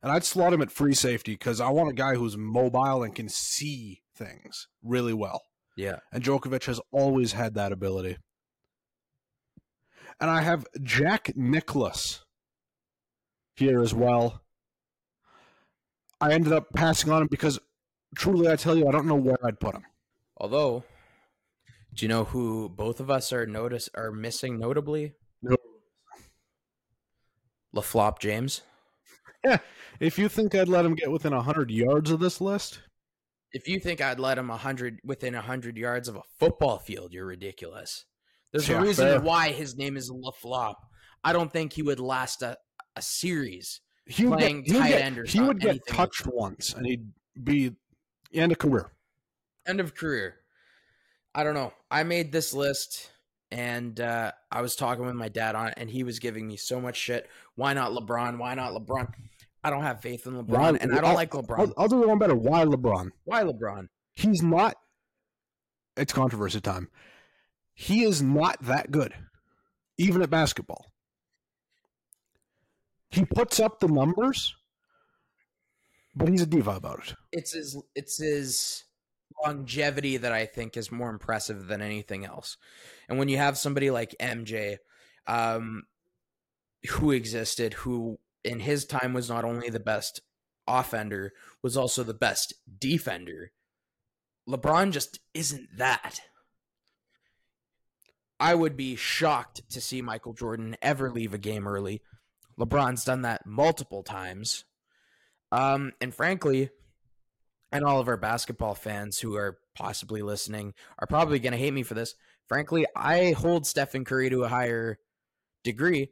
B: and I'd slot him at free safety because I want a guy who's mobile and can see things really well.
A: Yeah.
B: And Djokovic has always had that ability. And I have Jack Nicklaus here as well. I ended up passing on him because truly I tell you, I don't know where I'd put him.
A: Although, do you know who both of us are notice are missing notably?
B: No.
A: LaFlop James. Yeah.
B: If you think I'd let him get within 100 yards of this list,
A: If you think I'd let him a hundred within a hundred yards of a football field, you're ridiculous. There's
B: Yeah,
A: a reason
B: fair.
A: why his name is LaFlop. I don't think he would last a, a series.
B: he would
A: Playing
B: get,
A: tight
B: get,
A: end or
B: he would get
A: anything like
B: touched once and he'd be end of career.
A: End of career. I don't know. I made this list and uh, I was talking with my dad on it, and he was giving me so much shit. Why not LeBron? Why not LeBron? I don't have faith in LeBron, and I don't
B: I'll-
A: like LeBron.
B: I'll, I'll do one better. Why LeBron?
A: Why LeBron?
B: He's not. It's controversy time. He is not that good, even at basketball. He puts up the numbers, but he's a diva about it.
A: It's his it's his longevity that I think is more impressive than anything else. And when you have somebody like MJ, um, who existed, who in his time was not only the best offender, was also the best defender. LeBron just isn't that. I would be shocked to see Michael Jordan ever leave a game early. LeBron's done that multiple times. Um, and frankly, and all of our basketball fans who are possibly listening are probably going to hate me for this. Frankly, I hold Stephen Curry to a higher degree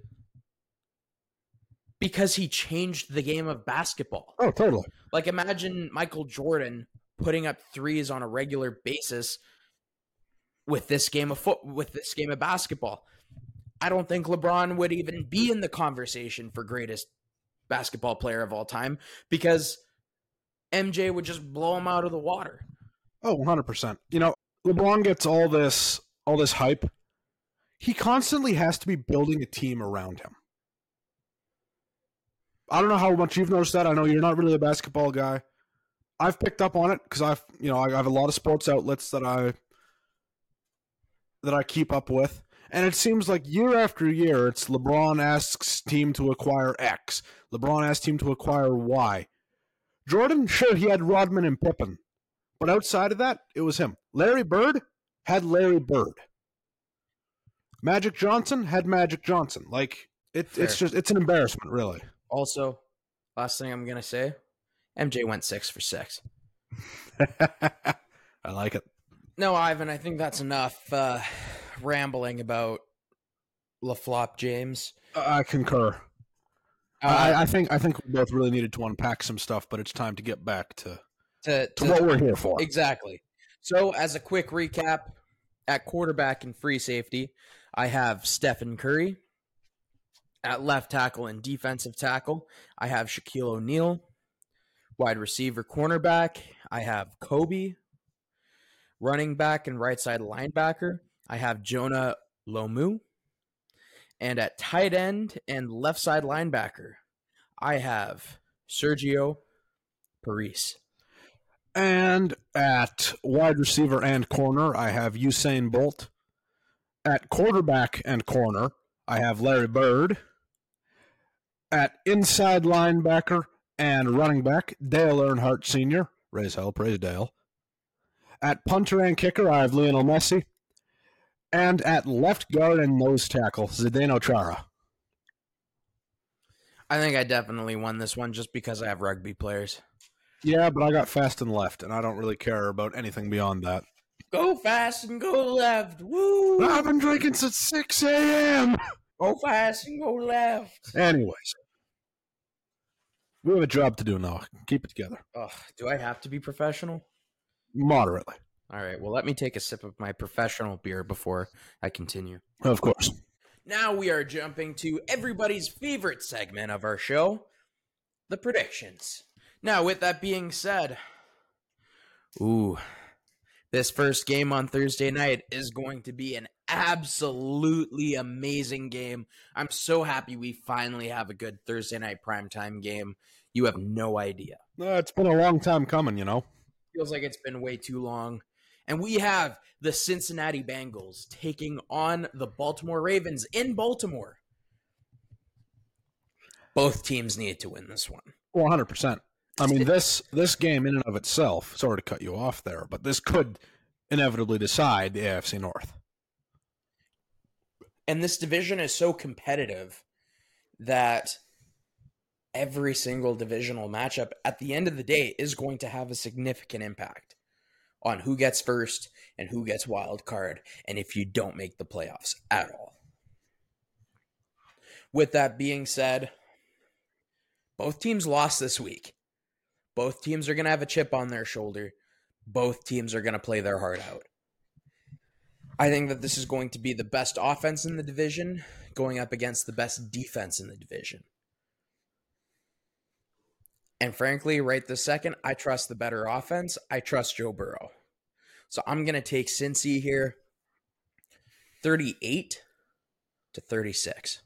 A: because he changed the game of basketball.
B: Oh, totally.
A: Like imagine Michael Jordan putting up threes on a regular basis with this game of foot with this game of basketball. I don't think LeBron would even be in the conversation for greatest basketball player of all time because MJ would just blow him out of the water.
B: Oh, 100%. You know, LeBron gets all this all this hype. He constantly has to be building a team around him. I don't know how much you've noticed that. I know you're not really a basketball guy. I've picked up on it because I've, you know, I have a lot of sports outlets that I that I keep up with, and it seems like year after year, it's LeBron asks team to acquire X, LeBron asks team to acquire Y. Jordan, sure, he had Rodman and Pippen, but outside of that, it was him. Larry Bird had Larry Bird. Magic Johnson had Magic Johnson. Like it, it's just it's an embarrassment, really.
A: Also, last thing I'm gonna say, MJ went six for six.
B: I like it.
A: No, Ivan, I think that's enough uh, rambling about LaFlop James.
B: I concur.
A: Uh,
B: I, I think I think we both really needed to unpack some stuff, but it's time to get back to,
A: to,
B: to
A: to-
B: what we're here for.
A: Exactly. So, as a quick recap, at quarterback and free safety, I have Stephen Curry. At left tackle and defensive tackle, I have Shaquille O'Neal. Wide receiver, cornerback, I have Kobe. Running back and right side linebacker, I have Jonah Lomu. And at tight end and left side linebacker, I have Sergio Parisse.
B: And at wide receiver and corner, I have Usain Bolt. At quarterback and corner, I have Larry Bird. At inside linebacker and running back, Dale Earnhardt Sr. Raise hell, praise Dale. At punter and kicker, I have Lionel Messi. And at left guard and nose tackle, Zdeno Chara.
A: I think I definitely won this one just because I have rugby players.
B: Yeah, but I got fast and left, and I don't really care about anything beyond that.
A: Go fast and go left. Woo!
B: I've been drinking since 6 a.m.
A: Go fast and go left.
B: Anyways, we have a job to do now. Keep it together.
A: Ugh, do I have to be professional?
B: Moderately.
A: All right, well, let me take a sip of my professional beer before I continue.
B: Of course.
A: Now we are jumping to everybody's favorite segment of our show the predictions. Now, with that being said, ooh, this first game on Thursday night is going to be an absolutely amazing game. I'm so happy we finally have a good Thursday night primetime game. You have no idea.
B: Uh, it's been a long time coming, you know.
A: Feels like it's been way too long. And we have the Cincinnati Bengals taking on the Baltimore Ravens in Baltimore. Both teams need to win this one.
B: One hundred percent. I mean this this game in and of itself, sorry to cut you off there, but this could inevitably decide the AFC North.
A: And this division is so competitive that every single divisional matchup at the end of the day is going to have a significant impact on who gets first and who gets wild card and if you don't make the playoffs at all. With that being said, both teams lost this week. Both teams are going to have a chip on their shoulder. Both teams are going to play their heart out. I think that this is going to be the best offense in the division going up against the best defense in the division. And frankly, right this second, I trust the better offense. I trust Joe Burrow. So I'm going to take Cincy here 38 to 36.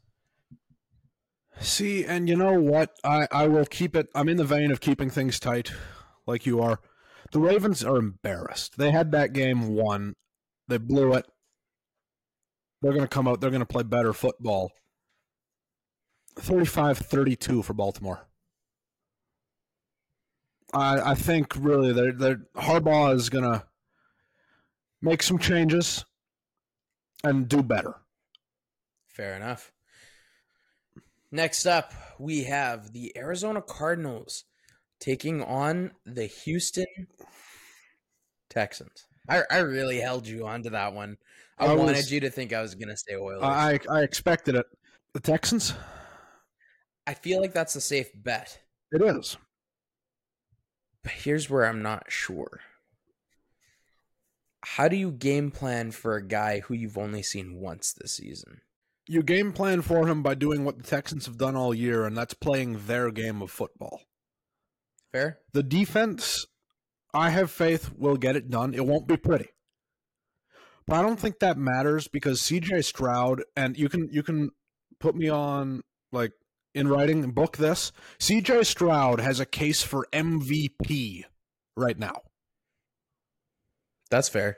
B: See, and you know what? I, I will keep it. I'm in the vein of keeping things tight, like you are. The Ravens are embarrassed. They had that game won. They blew it. They're going to come out. They're going to play better football. 35 32 for Baltimore. I, I think really they're, they're, Harbaugh is going to make some changes and do better.
A: Fair enough. Next up, we have the Arizona Cardinals taking on the Houston Texans. I, I really held you onto that one. I,
B: I
A: wanted
B: was-
A: you to think I was going to say Oilers.
B: I, I expected it. The Texans?
A: I feel like that's a safe bet.
B: It is.
A: Here's where I'm not sure. How do you game plan for a guy who you've only seen once this season?
B: You game plan for him by doing what the Texans have done all year, and that's playing their game of football.
A: Fair?
B: The defense, I have faith, will get it done. It won't be pretty. But I don't think that matters because CJ Stroud, and you can you can put me on like in writing book this. CJ Stroud has a case for MVP right now.
A: That's fair.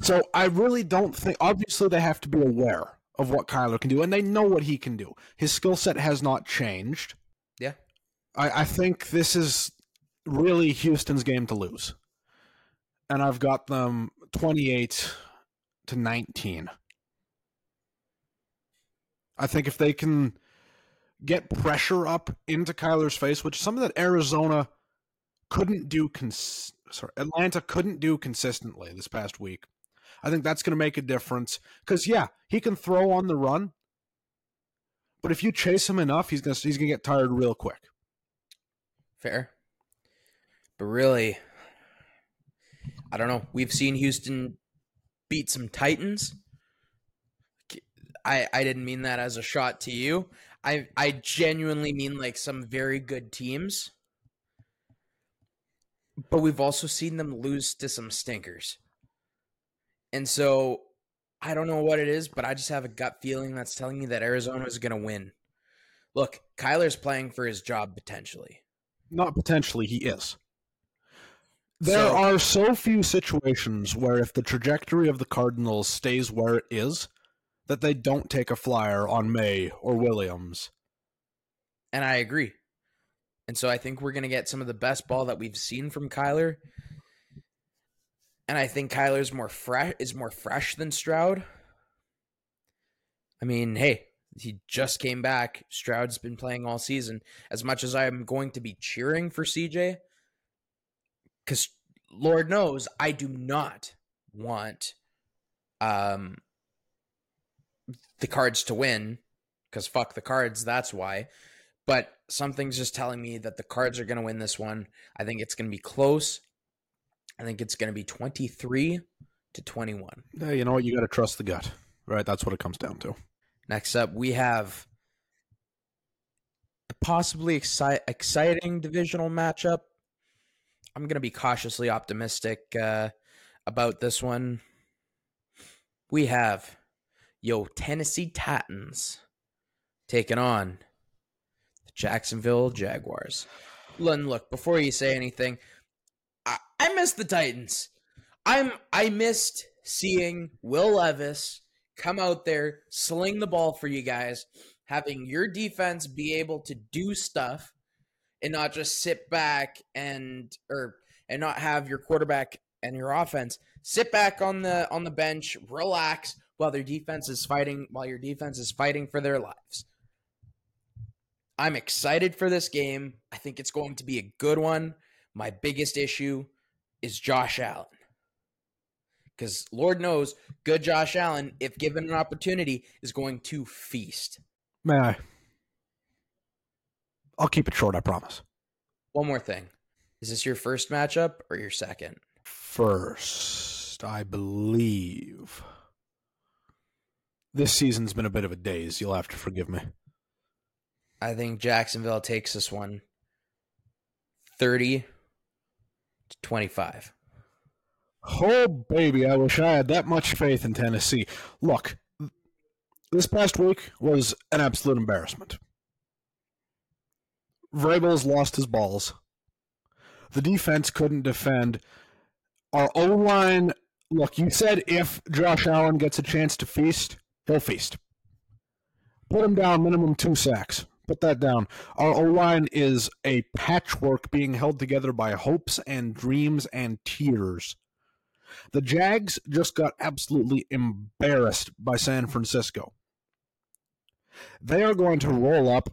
B: So I really don't think. Obviously, they have to be aware of what Kyler can do, and they know what he can do. His skill set has not changed.
A: Yeah.
B: I, I think this is really Houston's game to lose, and I've got them twenty-eight to nineteen. I think if they can get pressure up into Kyler's face, which is something that Arizona couldn't do cons- sorry, Atlanta couldn't do consistently this past week. I think that's going to make a difference cuz yeah, he can throw on the run. But if you chase him enough, he's going to he's to get tired real quick.
A: Fair. But really I don't know. We've seen Houston beat some Titans. I I didn't mean that as a shot to you. I I genuinely mean like some very good teams. But we've also seen them lose to some stinkers. And so I don't know what it is, but I just have a gut feeling that's telling me that Arizona is going to win. Look, Kyler's playing for his job potentially.
B: Not potentially, he is. There
A: So-
B: are so few situations where if the trajectory of the Cardinals stays where it is, that they don't take a flyer on May or Williams.
A: And I agree. And so I think we're going to get some of the best ball that we've seen from Kyler. And I think Kyler's more fresh is more fresh than Stroud. I mean, hey, he just came back. Stroud's been playing all season. As much as I'm going to be cheering for CJ, because Lord knows I do not want um the cards to win. Because fuck the cards, that's why. But something's just telling me that the cards are going to win this one. I think it's going to be close. I think it's going to be 23 to 21.
B: Yeah, you know what? You got to trust the gut, right? That's what it comes down to.
A: Next up, we have a possibly exci- exciting divisional matchup. I'm going to be cautiously optimistic uh, about this one. We have yo Tennessee Titans taking on the Jacksonville Jaguars. Len, look, before you say anything, I, I miss the Titans. I'm I missed seeing Will Levis come out there, sling the ball for you guys, having your defense be able to do stuff and not just sit back and or and not have your quarterback and your offense sit back on the on the bench, relax while their defense is fighting while your defense is fighting for their lives. I'm excited for this game. I think it's going to be a good one. My biggest issue is Josh Allen. Because Lord knows, good Josh Allen, if given an opportunity, is going to feast.
B: May I? I'll keep it short, I promise.
A: One more thing. Is this your first matchup or your second?
B: First, I believe. This season's been a bit of a daze. You'll have to forgive me.
A: I think Jacksonville takes this one 30 to 25.
B: Oh, baby, I wish I had that much faith in Tennessee. Look, this past week was an absolute embarrassment. Vrabel's lost his balls. The defense couldn't defend. Our O line, look, you said if Josh Allen gets a chance to feast, he'll feast. Put him down, minimum two sacks. Put that down. Our O line is a patchwork being held together by hopes and dreams and tears. The Jags just got absolutely embarrassed by San Francisco. They are going to roll up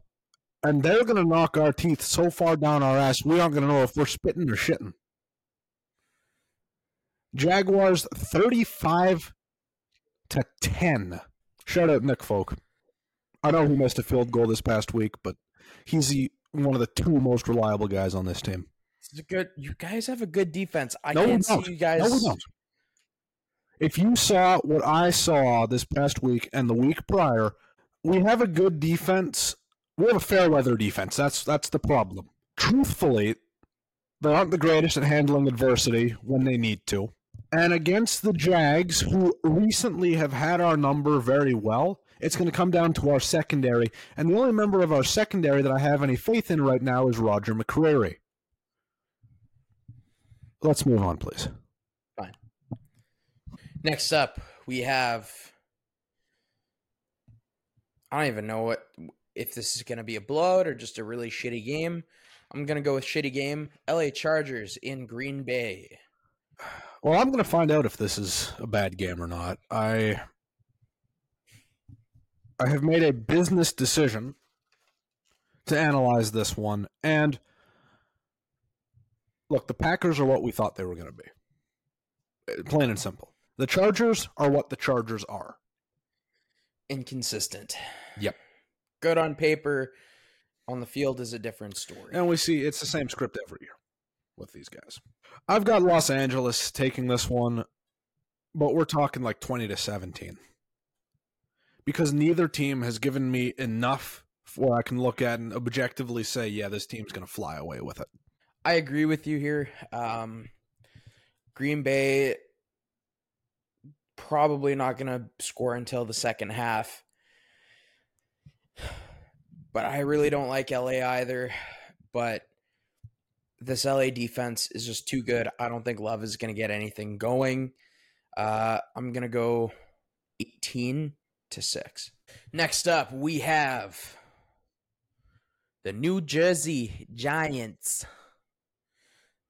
B: and they're going to knock our teeth so far down our ass, we aren't going to know if we're spitting or shitting. Jaguars 35 to 10. Shout out Nick Folk. I know he missed a field goal this past week, but he's the, one of the two most reliable guys on this team.
A: Good. You guys have a good defense. I
B: No,
A: can't see you guys.
B: No, we don't. If you saw what I saw this past week and the week prior, we have a good defense. We have a fair weather defense. That's that's the problem. Truthfully, they aren't the greatest at handling adversity when they need to. And against the Jags, who recently have had our number very well, it's going to come down to our secondary. And the only member of our secondary that I have any faith in right now is Roger McCreary. Let's move on, please. Fine.
A: Next up, we have. I don't even know what if this is going to be a blowout or just a really shitty game. I'm going to go with shitty game. LA Chargers in Green Bay.
B: Well, I'm going to find out if this is a bad game or not. I I have made a business decision to analyze this one and look, the Packers are what we thought they were going to be. Uh, plain and simple. The Chargers are what the Chargers are.
A: Inconsistent.
B: Yep.
A: Good on paper, on the field is a different story.
B: And we see it's the same script every year with these guys. I've got Los Angeles taking this one, but we're talking like 20 to 17. Because neither team has given me enough where I can look at and objectively say, yeah, this team's going to fly away with it.
A: I agree with you here. Um, Green Bay probably not going to score until the second half. But I really don't like LA either. But this LA defense is just too good. I don't think Love is going to get anything going. Uh, I'm going to go 18 to 6. Next up, we have the New Jersey Giants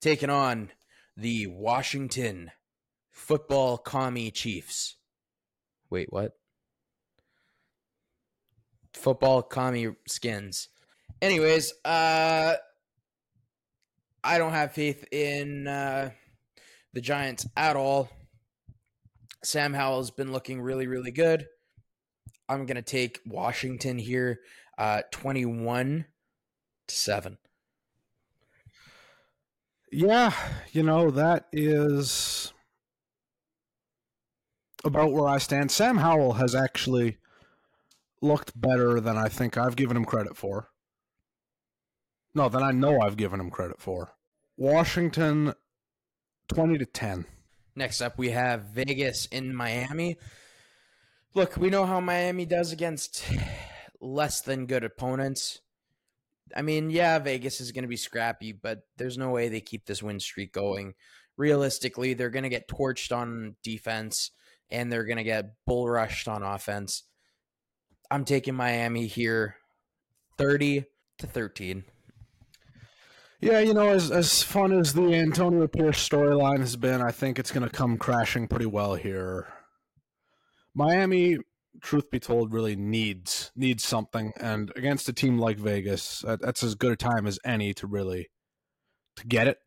A: taking on the Washington Football Commie Chiefs. Wait, what? Football Commie Skins. Anyways, uh I don't have faith in uh, the Giants at all. Sam Howell's been looking really, really good. I'm going to take Washington here, uh, 21 to 7.
B: Yeah, you know, that is about where I stand. Sam Howell has actually looked better than I think I've given him credit for. No, then I know I've given him credit for. Washington 20 to 10.
A: Next up, we have Vegas in Miami. Look, we know how Miami does against less than good opponents. I mean, yeah, Vegas is going to be scrappy, but there's no way they keep this win streak going. Realistically, they're going to get torched on defense and they're going to get bull rushed on offense. I'm taking Miami here 30 to 13.
B: Yeah, you know, as as fun as the Antonio Pierce storyline has been, I think it's going to come crashing pretty well here. Miami, truth be told, really needs needs something, and against a team like Vegas, that, that's as good a time as any to really to get it.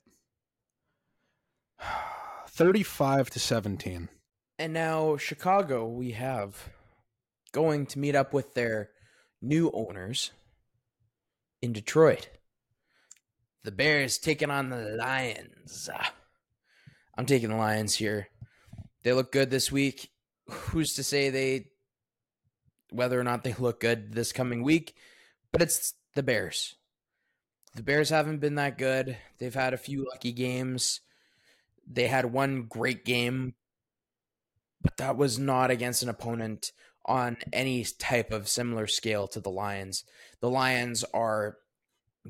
B: Thirty-five to seventeen.
A: And now Chicago, we have going to meet up with their new owners in Detroit. The Bears taking on the Lions. I'm taking the Lions here. They look good this week. Who's to say they whether or not they look good this coming week? But it's the Bears. The Bears haven't been that good. They've had a few lucky games. They had one great game, but that was not against an opponent on any type of similar scale to the Lions. The Lions are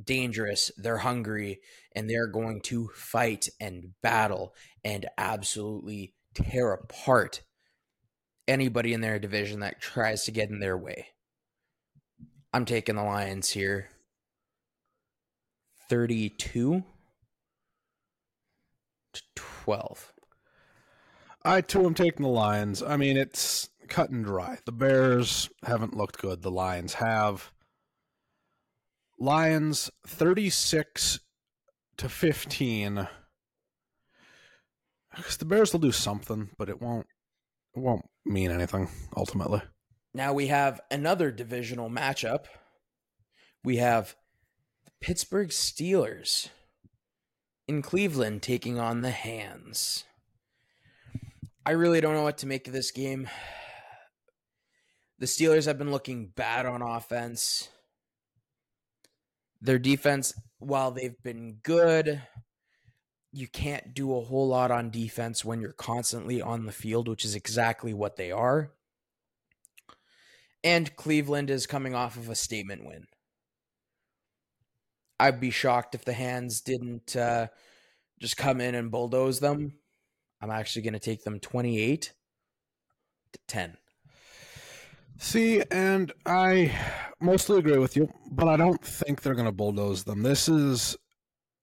A: dangerous, they're hungry, and they're going to fight and battle and absolutely tear apart anybody in their division that tries to get in their way. I'm taking the Lions here. 32 to 12.
B: I too am taking the Lions. I mean, it's cut and dry. The Bears haven't looked good. The Lions have. Lions 36 to 15. Because the Bears will do something, but it won't it won't mean anything ultimately.
A: Now we have another divisional matchup. We have the Pittsburgh Steelers in Cleveland taking on the Hands. I really don't know what to make of this game. The Steelers have been looking bad on offense. Their defense, while they've been good, you can't do a whole lot on defense when you're constantly on the field, which is exactly what they are. And Cleveland is coming off of a statement win. I'd be shocked if the hands didn't uh, just come in and bulldoze them. I'm actually going to take them 28 to 10.
B: See, and I mostly agree with you, but I don't think they're going to bulldoze them. This is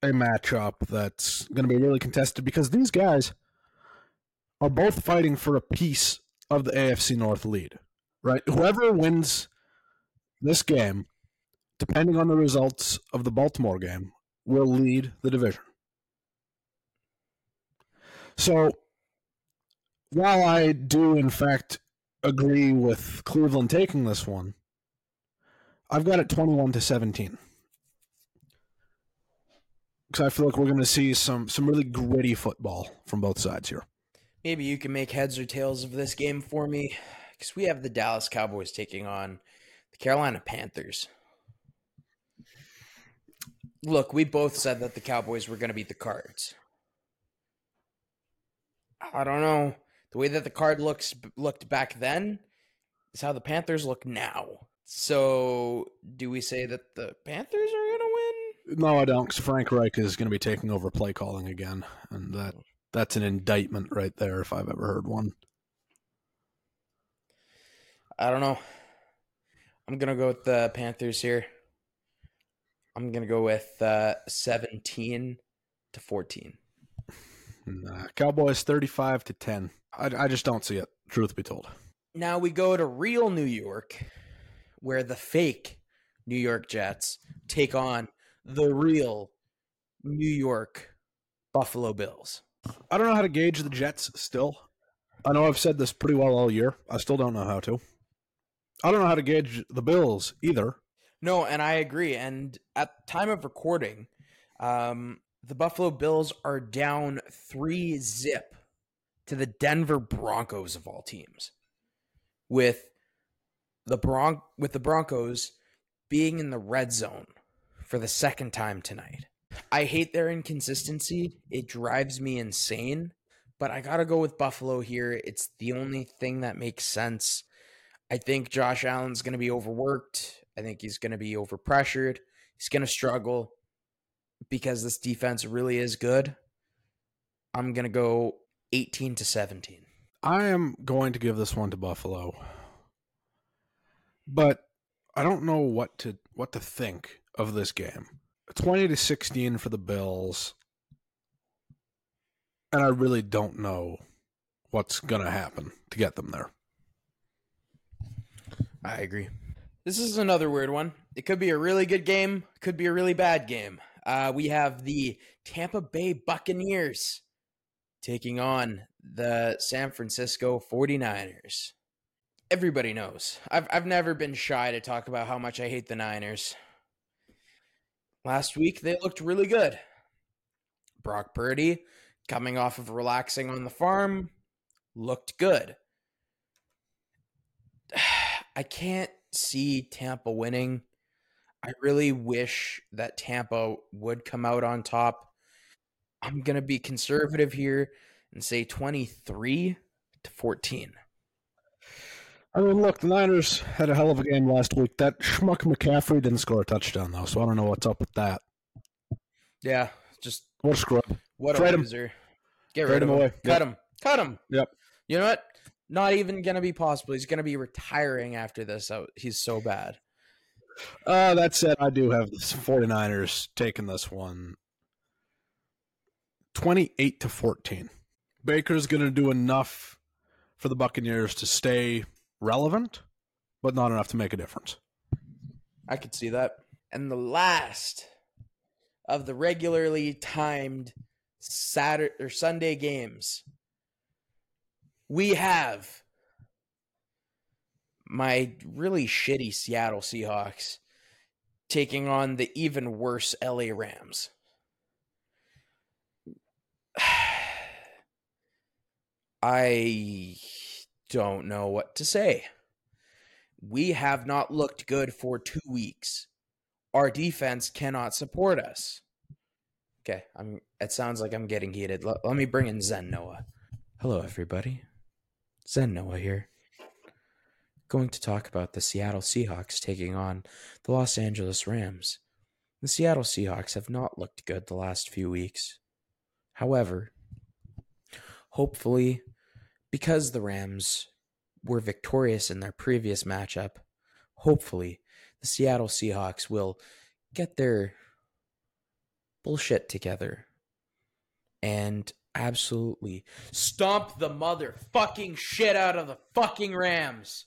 B: a matchup that's going to be really contested because these guys are both fighting for a piece of the AFC North lead, right? Whoever wins this game, depending on the results of the Baltimore game, will lead the division. So, while I do, in fact, agree with Cleveland taking this one, I've got it 21 to 17 because I feel like we're going to see some some really gritty football from both sides here.
A: Maybe you can make heads or tails of this game for me because we have the Dallas Cowboys taking on the Carolina Panthers. Look, we both said that the Cowboys were going to beat the Cards. I don't know. The way that the card looks looked back then is how the Panthers look now. So, do we say that the Panthers are going to win?
B: No, I don't. Because Frank Reich is going to be taking over play calling again, and that that's an indictment right there if I've ever heard one.
A: I don't know. I'm gonna go with the Panthers here. I'm gonna go with uh, 17 to 14.
B: Nah, Cowboys 35 to 10. I, I just don't see it. Truth be told.
A: Now we go to real New York, where the fake New York Jets take on the real New York Buffalo Bills.
B: I don't know how to gauge the Jets still. I know I've said this pretty well all year. I still don't know how to. I don't know how to gauge the Bills either.
A: No, and I agree. And at time of recording, um, the Buffalo Bills are down three zip to the Denver Broncos of all teams, with the Bron- with the Broncos being in the red zone for the second time tonight. I hate their inconsistency. It drives me insane. But I got to go with Buffalo here. It's the only thing that makes sense. I think Josh Allen's going to be overworked. I think he's going to be overpressured. He's going to struggle because this defense really is good. I'm going to go 18 to 17.
B: I am going to give this one to Buffalo. But I don't know what to what to think of this game. 20 to 16 for the Bills. And I really don't know what's to happen to get them there.
A: I agree. This is another weird one. It could be a really good game, could be a really bad game. Uh, we have the Tampa Bay Buccaneers taking on the San Francisco 49ers. Everybody knows. I've, I've never been shy to talk about how much I hate the Niners. Last week, they looked really good. Brock Purdy, coming off of relaxing on the farm, looked good. I can't see Tampa winning. I really wish that Tampa would come out on top. I'm going to be conservative here and say 23 to 14.
B: I mean, look, the Niners had a hell of a game last week. That schmuck McCaffrey didn't score a touchdown, though, so I don't know what's up with that.
A: Yeah, just
B: what a scrub.
A: What
B: Trade
A: a
B: him.
A: loser. Get
B: Trade
A: rid of
B: him
A: him.
B: away.
A: Cut
B: Yep.
A: him. Cut him.
B: Yep.
A: You know what? Not even going to be possible. He's going to be retiring after this. He's so bad.
B: Uh, that said, I do have the 49ers taking this one 28 to 14. Baker's going to do enough for the Buccaneers to stay relevant, but not enough to make a difference.
A: I could see that. And the last of the regularly timed Saturday or Sunday games, we have my really shitty Seattle Seahawks taking on the even worse LA Rams. I don't know what to say. We have not looked good for two weeks. Our defense cannot support us. Okay, I'm. It sounds like I'm getting heated. Let, let me bring in Zen Noah. Hello, everybody. Zen Noah here. Going to talk about the Seattle Seahawks taking on the Los Angeles Rams. The Seattle Seahawks have not looked good the last few weeks. However, hopefully, because the Rams were victorious in their previous matchup, hopefully the Seattle Seahawks will get their bullshit together and absolutely stomp the motherfucking shit out of the fucking Rams.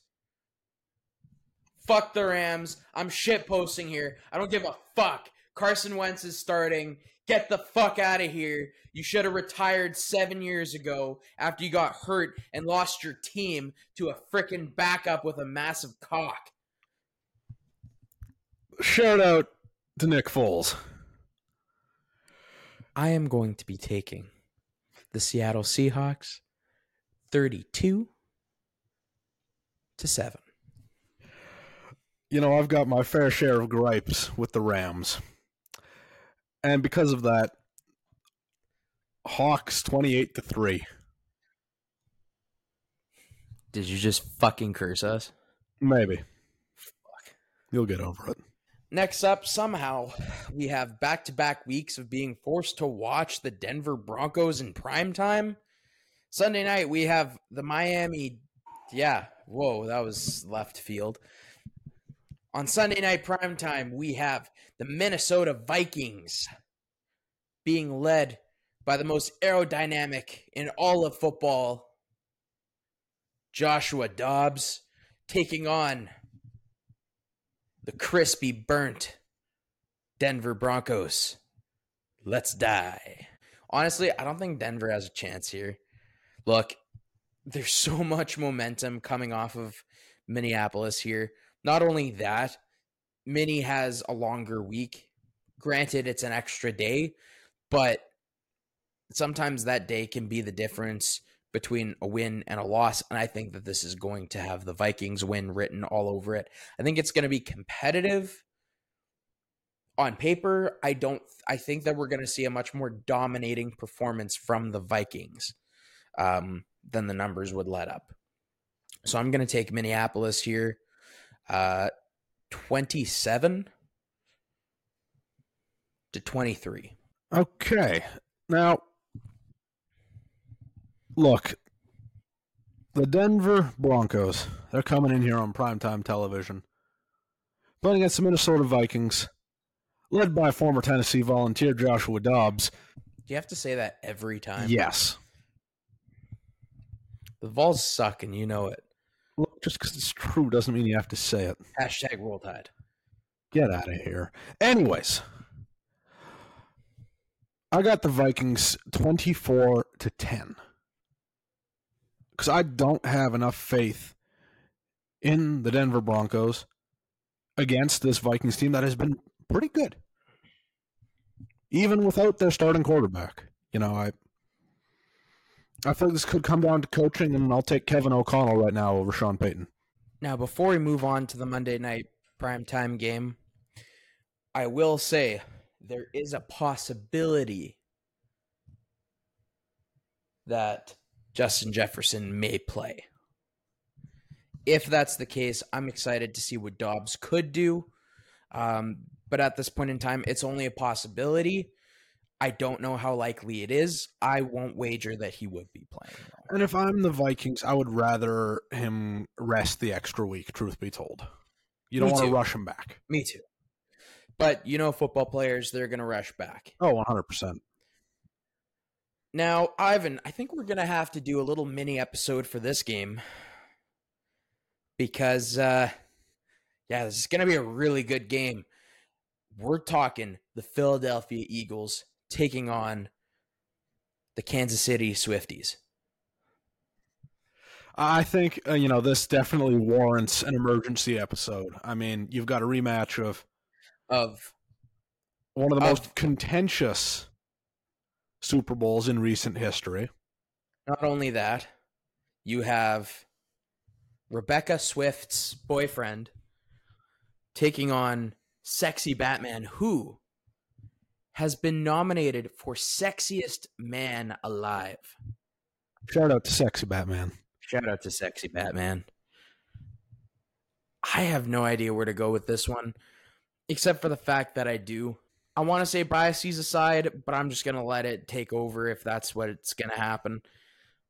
A: Fuck the Rams. I'm shit posting here. I don't give a fuck. Carson Wentz is starting. Get the fuck out of here. You should have retired seven years ago after you got hurt and lost your team to a freaking backup with a massive cock.
B: Shout out to Nick Foles.
A: I am going to be taking the Seattle Seahawks 32 to 7.
B: You know, I've got my fair share of gripes with the Rams. And because of that, Hawks 28 to 3.
A: Did you just fucking curse us?
B: Maybe. Fuck. You'll get over it.
A: Next up, somehow, we have back to back weeks of being forced to watch the Denver Broncos in prime time. Sunday night, we have the Miami. Yeah, whoa, that was left field. On Sunday night prime time, we have the Minnesota Vikings being led by the most aerodynamic in all of football, Joshua Dobbs, taking on the crispy burnt Denver Broncos. Let's die. Honestly, I don't think Denver has a chance here. Look, there's so much momentum coming off of Minneapolis here. Not only that, Minnie has a longer week. Granted, it's an extra day, but sometimes that day can be the difference between a win and a loss. And I think that this is going to have the Vikings win written all over it. I think it's going to be competitive on paper. I don't, I think that we're going to see a much more dominating performance from the Vikings um, than the numbers would let up. So I'm going to take Minneapolis here, uh, 27 to 23.
B: Okay. Now, look, the Denver Broncos, they're coming in here on primetime television, playing against the Minnesota Vikings, led by former Tennessee volunteer Joshua Dobbs.
A: Do you have to say that every time?
B: Yes.
A: The Vols suck, and you know it.
B: Look, just because it's true doesn't mean you have to say it.
A: Hashtag Roll Tide.
B: Get out of here. Anyways, I got the Vikings 24 to 10 because I don't have enough faith in the Denver Broncos against this Vikings team that has been pretty good, even without their starting quarterback. You know, I I feel like this could come down to coaching, and I'll take Kevin O'Connell right now over Sean Payton.
A: Now, before we move on to the Monday night primetime game, I will say there is a possibility that Justin Jefferson may play. If that's the case, I'm excited to see what Dobbs could do. Um, but at this point in time, it's only a possibility. I don't know how likely it is. I won't wager that he would be playing.
B: And if I'm the Vikings, I would rather him rest the extra week, truth be told. You don't want to rush him back.
A: Me too. But you know, football players, they're going to rush back.
B: Oh, 100%.
A: Now, Ivan, I think we're going to have to do a little mini episode for this game because, uh, yeah, this is going to be a really good game. We're talking the Philadelphia Eagles taking on the Kansas City Swifties.
B: I think uh, you know this definitely warrants an emergency episode. I mean, you've got a rematch of
A: of
B: one of the of, most contentious Super Bowls in recent history.
A: Not only that, you have Rebecca Swift's boyfriend taking on sexy Batman, who has been nominated for sexiest man alive.
B: Shout out to sexy Batman.
A: Shout out to sexy Batman. I have no idea where to go with this one, except for the fact that I do I want to say biases aside, but I'm just going to let it take over if that's what it's going to happen.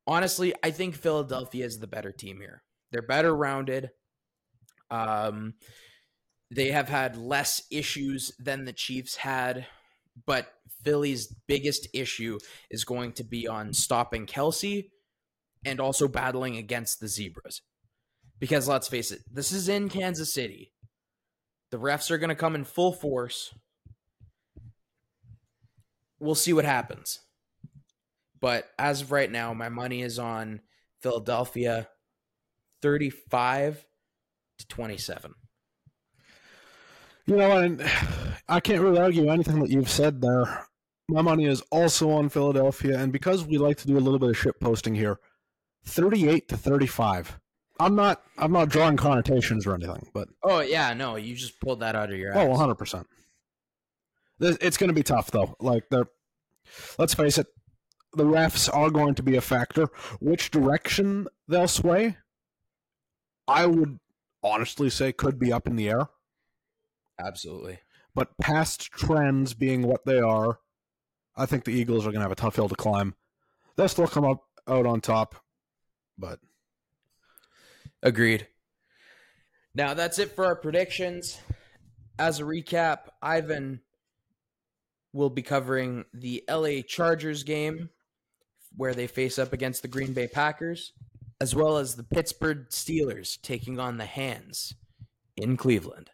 A: Honestly, I think Philadelphia is the better team here. They're better rounded. Um, they have had less issues than the Chiefs had, but Philly's biggest issue is going to be on stopping Kelce and also battling against the Zebras. Because let's face it, this is in Kansas City. The refs are going to come in full force. We'll see what happens. But as of right now, my money is on Philadelphia 35 to 27.
B: You know, and I can't really argue anything that you've said there. My money is also on Philadelphia, and because we like to do a little bit of ship posting here, 38 to 35. I'm not I'm not drawing connotations or anything, but
A: Oh yeah, no, you just pulled that out of your oh, ass.
B: oh, 100%. It's going to be tough though. Like they're let's face it, the refs are going to be a factor. Which direction they'll sway, I would honestly say could be up in the air.
A: Absolutely.
B: But past trends being what they are, I think the Eagles are going to have a tough hill to climb. They'll still come up out on top, but
A: Agreed. Now that's it for our predictions. As a recap, Ivan will be covering the LA Chargers game where they face up against the Green Bay Packers, as well as the Pittsburgh Steelers taking on the Hands in Cleveland.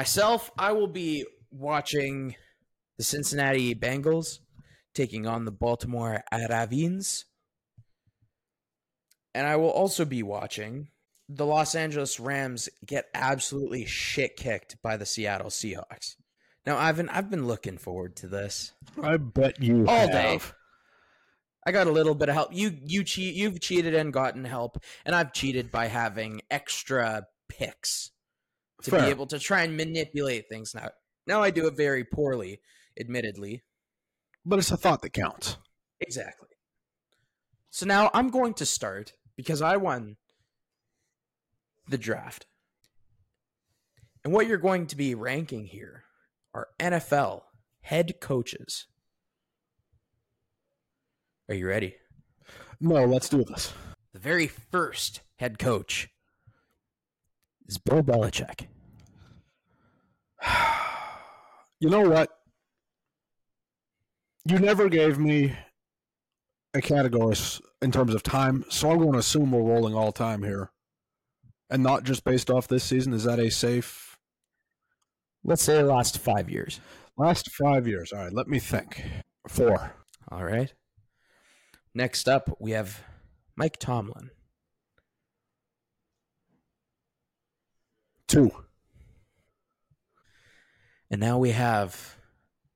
A: Myself, I will be watching the Cincinnati Bengals taking on the Baltimore Ravens. And I will also be watching the Los Angeles Rams get absolutely shit kicked by the Seattle Seahawks. Now, Ivan, I've been looking forward to this
B: I bet you
A: all
B: have.
A: day. I got a little bit of help. You you cheat. You've cheated and gotten help, and I've cheated by having extra picks to
B: Fair.
A: be able to try and manipulate things. Now, now I do it very poorly, admittedly.
B: But it's a thought that counts.
A: Exactly. So now I'm going to start because I won the draft. And what you're going to be ranking here are NFL head coaches. Are you ready?
B: No, let's do this.
A: The very first head coach is Bill Belichick.
B: You know what? You never gave me a category in terms of time, so I'm going to assume we're rolling all time here. And not just based off this season. Is that a safe
A: Let's say the last five years.
B: last five years? All right, let me think. Four.
A: All right. Next up, we have Mike Tomlin.
B: Two.
A: And now we have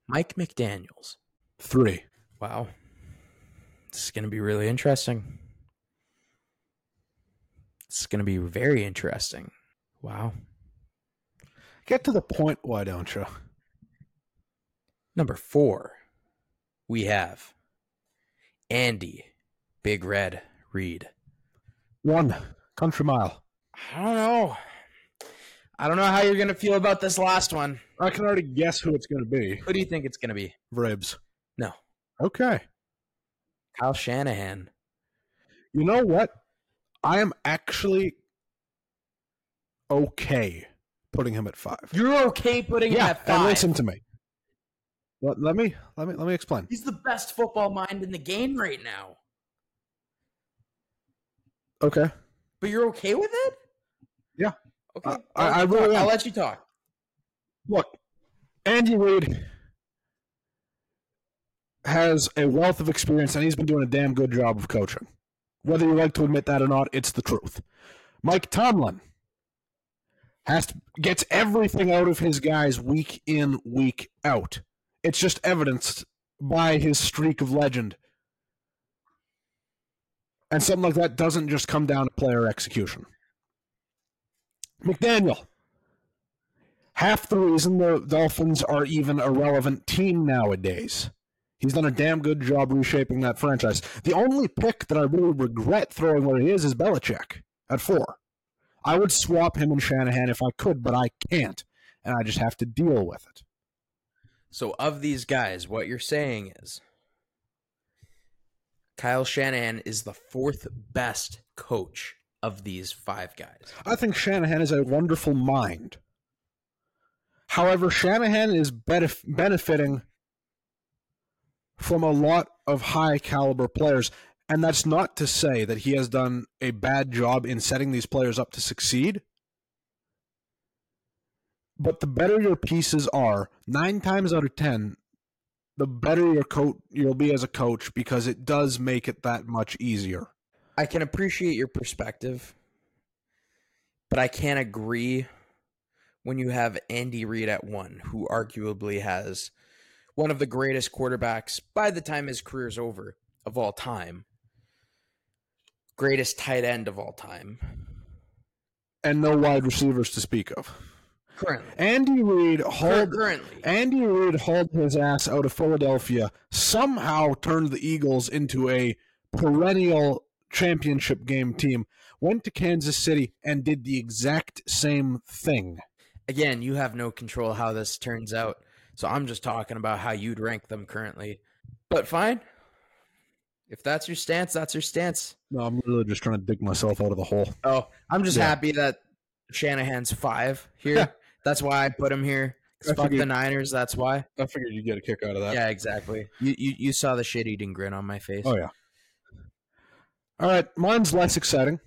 A: Mike McDaniels.
B: Three.
A: Wow. This is going to be really interesting. This is going to be very interesting. Wow.
B: Get to the point, why don't you?
A: Number four, we have Andy Big Red Reid.
B: One. Country mile.
A: I don't know. I don't know how you're going to feel about this last one.
B: I can already guess who it's going to be.
A: Who do you think it's going to be?
B: Vribs.
A: No.
B: Okay.
A: Kyle Shanahan.
B: You know what? I am actually okay putting him at five.
A: You're okay putting him
B: yeah,
A: at
B: and listen to me. Let, let me let me let me explain.
A: He's the best football mind in the game right now.
B: Okay.
A: But you're okay with it?
B: Yeah.
A: Okay.
B: I-
A: I'll
B: I
A: let you
B: really
A: talk.
B: am.
A: I'll let you talk.
B: Look, Andy Reid has a wealth of experience and he's been doing a damn good job of coaching. Whether you like to admit that or not, it's the truth. Mike Tomlin has to, gets everything out of his guys week in, week out. It's just evidenced by his streak of legend. And something like that doesn't just come down to player execution. McDaniel half the reason the Dolphins are even a relevant team nowadays. He's done a damn good job reshaping that franchise. The only pick that I really regret throwing where he is is Belichick at four. I would swap him and Shanahan if I could, but I can't, and I just have to deal with it.
A: So, of these guys, what you're saying is Kyle Shanahan is the fourth best coach of these five guys.
B: I think Shanahan is a wonderful mind. However, Shanahan is benef- benefiting from a lot of high caliber players. And that's not to say that he has done a bad job in setting these players up to succeed. But the better your pieces are, nine times out of ten, the better your coach you'll be as a coach because it does make it that much easier.
A: I can appreciate your perspective, but I can't agree when you have Andy Reid at one, who arguably has one of the greatest quarterbacks by the time his career's over of all time, greatest tight end of all time,
B: and no wide receivers to speak of.
A: Currently.
B: Andy Reid hauled
A: currently.
B: Andy Reid hauled his ass out of Philadelphia, somehow turned the Eagles into a perennial championship game team, went to Kansas City and did the exact same thing.
A: Again, you have no control how this turns out. So I'm just talking about how you'd rank them currently. But fine. If that's your stance, that's your stance.
B: No, I'm really just trying to dig myself out of the hole.
A: Oh, I'm just
B: Yeah.
A: happy that Shanahan's five here. that's why I put him here.
B: I
A: Fuck the Niners. That's why.
B: I figured you'd get a kick out of that.
A: Yeah, exactly. You, you you saw the shit eating grin on my face.
B: Oh yeah. All right, mine's less exciting.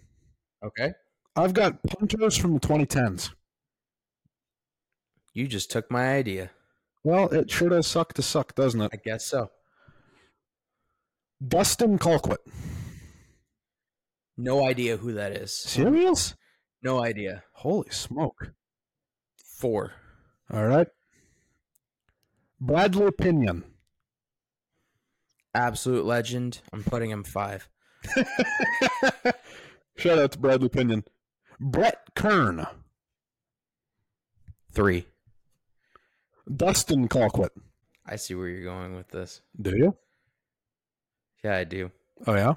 A: Okay.
B: I've got punters from the 2010s.
A: You just took my idea.
B: Well, it sure does suck to suck, doesn't it?
A: I guess so.
B: Dustin Colquitt.
A: No idea who that is.
B: Serious?
A: No idea.
B: Holy smoke.
A: Four.
B: All right. Bradley Pinion.
A: Absolute legend. I'm putting him five.
B: Shout out to Bradley Pinion. Brett Kern.
A: Three.
B: Dustin Colquitt.
A: I see where you're going with this.
B: Do you?
A: Yeah, I do.
B: Oh, yeah?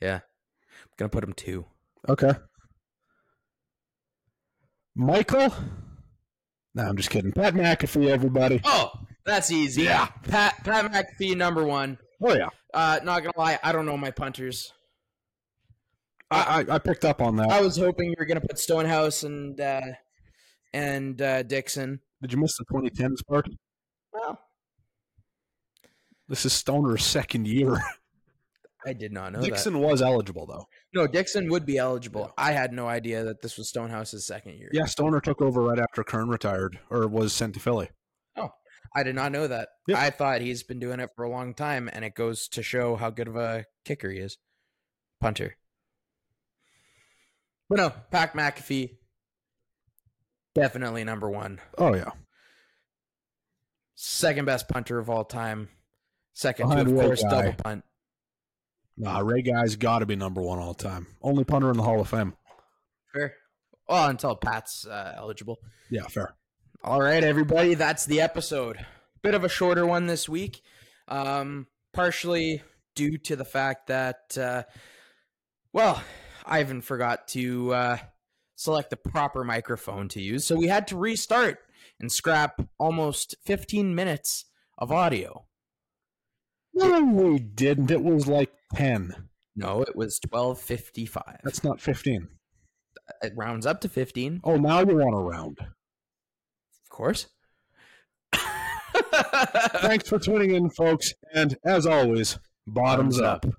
A: Yeah. I'm gonna put him two.
B: Okay. Michael? No, I'm just kidding. Pat McAfee, everybody.
A: Oh, that's easy.
B: Yeah.
A: Pat Pat McAfee number one.
B: Oh, yeah.
A: Uh, not gonna lie, I don't know my punters.
B: I, I, I picked up on that.
A: I was hoping you were gonna put Stonehouse and uh, and uh, Dixon.
B: Did you miss the 2010s part?
A: Well,
B: This is Stoner's second year.
A: I did not know
B: Dixon was eligible, though.
A: No, Dixon would be eligible. I had no idea that this was Stonehouse's second year.
B: Yeah, Stoner took over right after Kern retired or was sent to Philly.
A: Oh, I did not know that.
B: Yep.
A: I thought he's been doing it for a long time, and it goes to show how good of a kicker he is. Punter. But no, Pat McAfee, definitely number one.
B: Oh, yeah.
A: Second best punter of all time. Second
B: Behind
A: to, of course,
B: Guy.
A: double punt.
B: Nah, Ray Guy's got to be number one all time. Only punter in the Hall of Fame.
A: Fair. Well, until Pat's uh, eligible.
B: Yeah, fair.
A: All right, everybody, that's the episode. Bit of a shorter one this week, um, partially due to the fact that, uh, well, Ivan forgot to uh, select the proper microphone to use, so we had to restart and scrap almost 15 minutes of audio.
B: No, we didn't. It was like 10.
A: No, it was 12:55.
B: That's not 15.
A: It rounds up to 15,
B: Oh, now you want a round.
A: of course.
B: Thanks for tuning in, folks. And as always, bottoms,
A: Thumbs up.
B: up.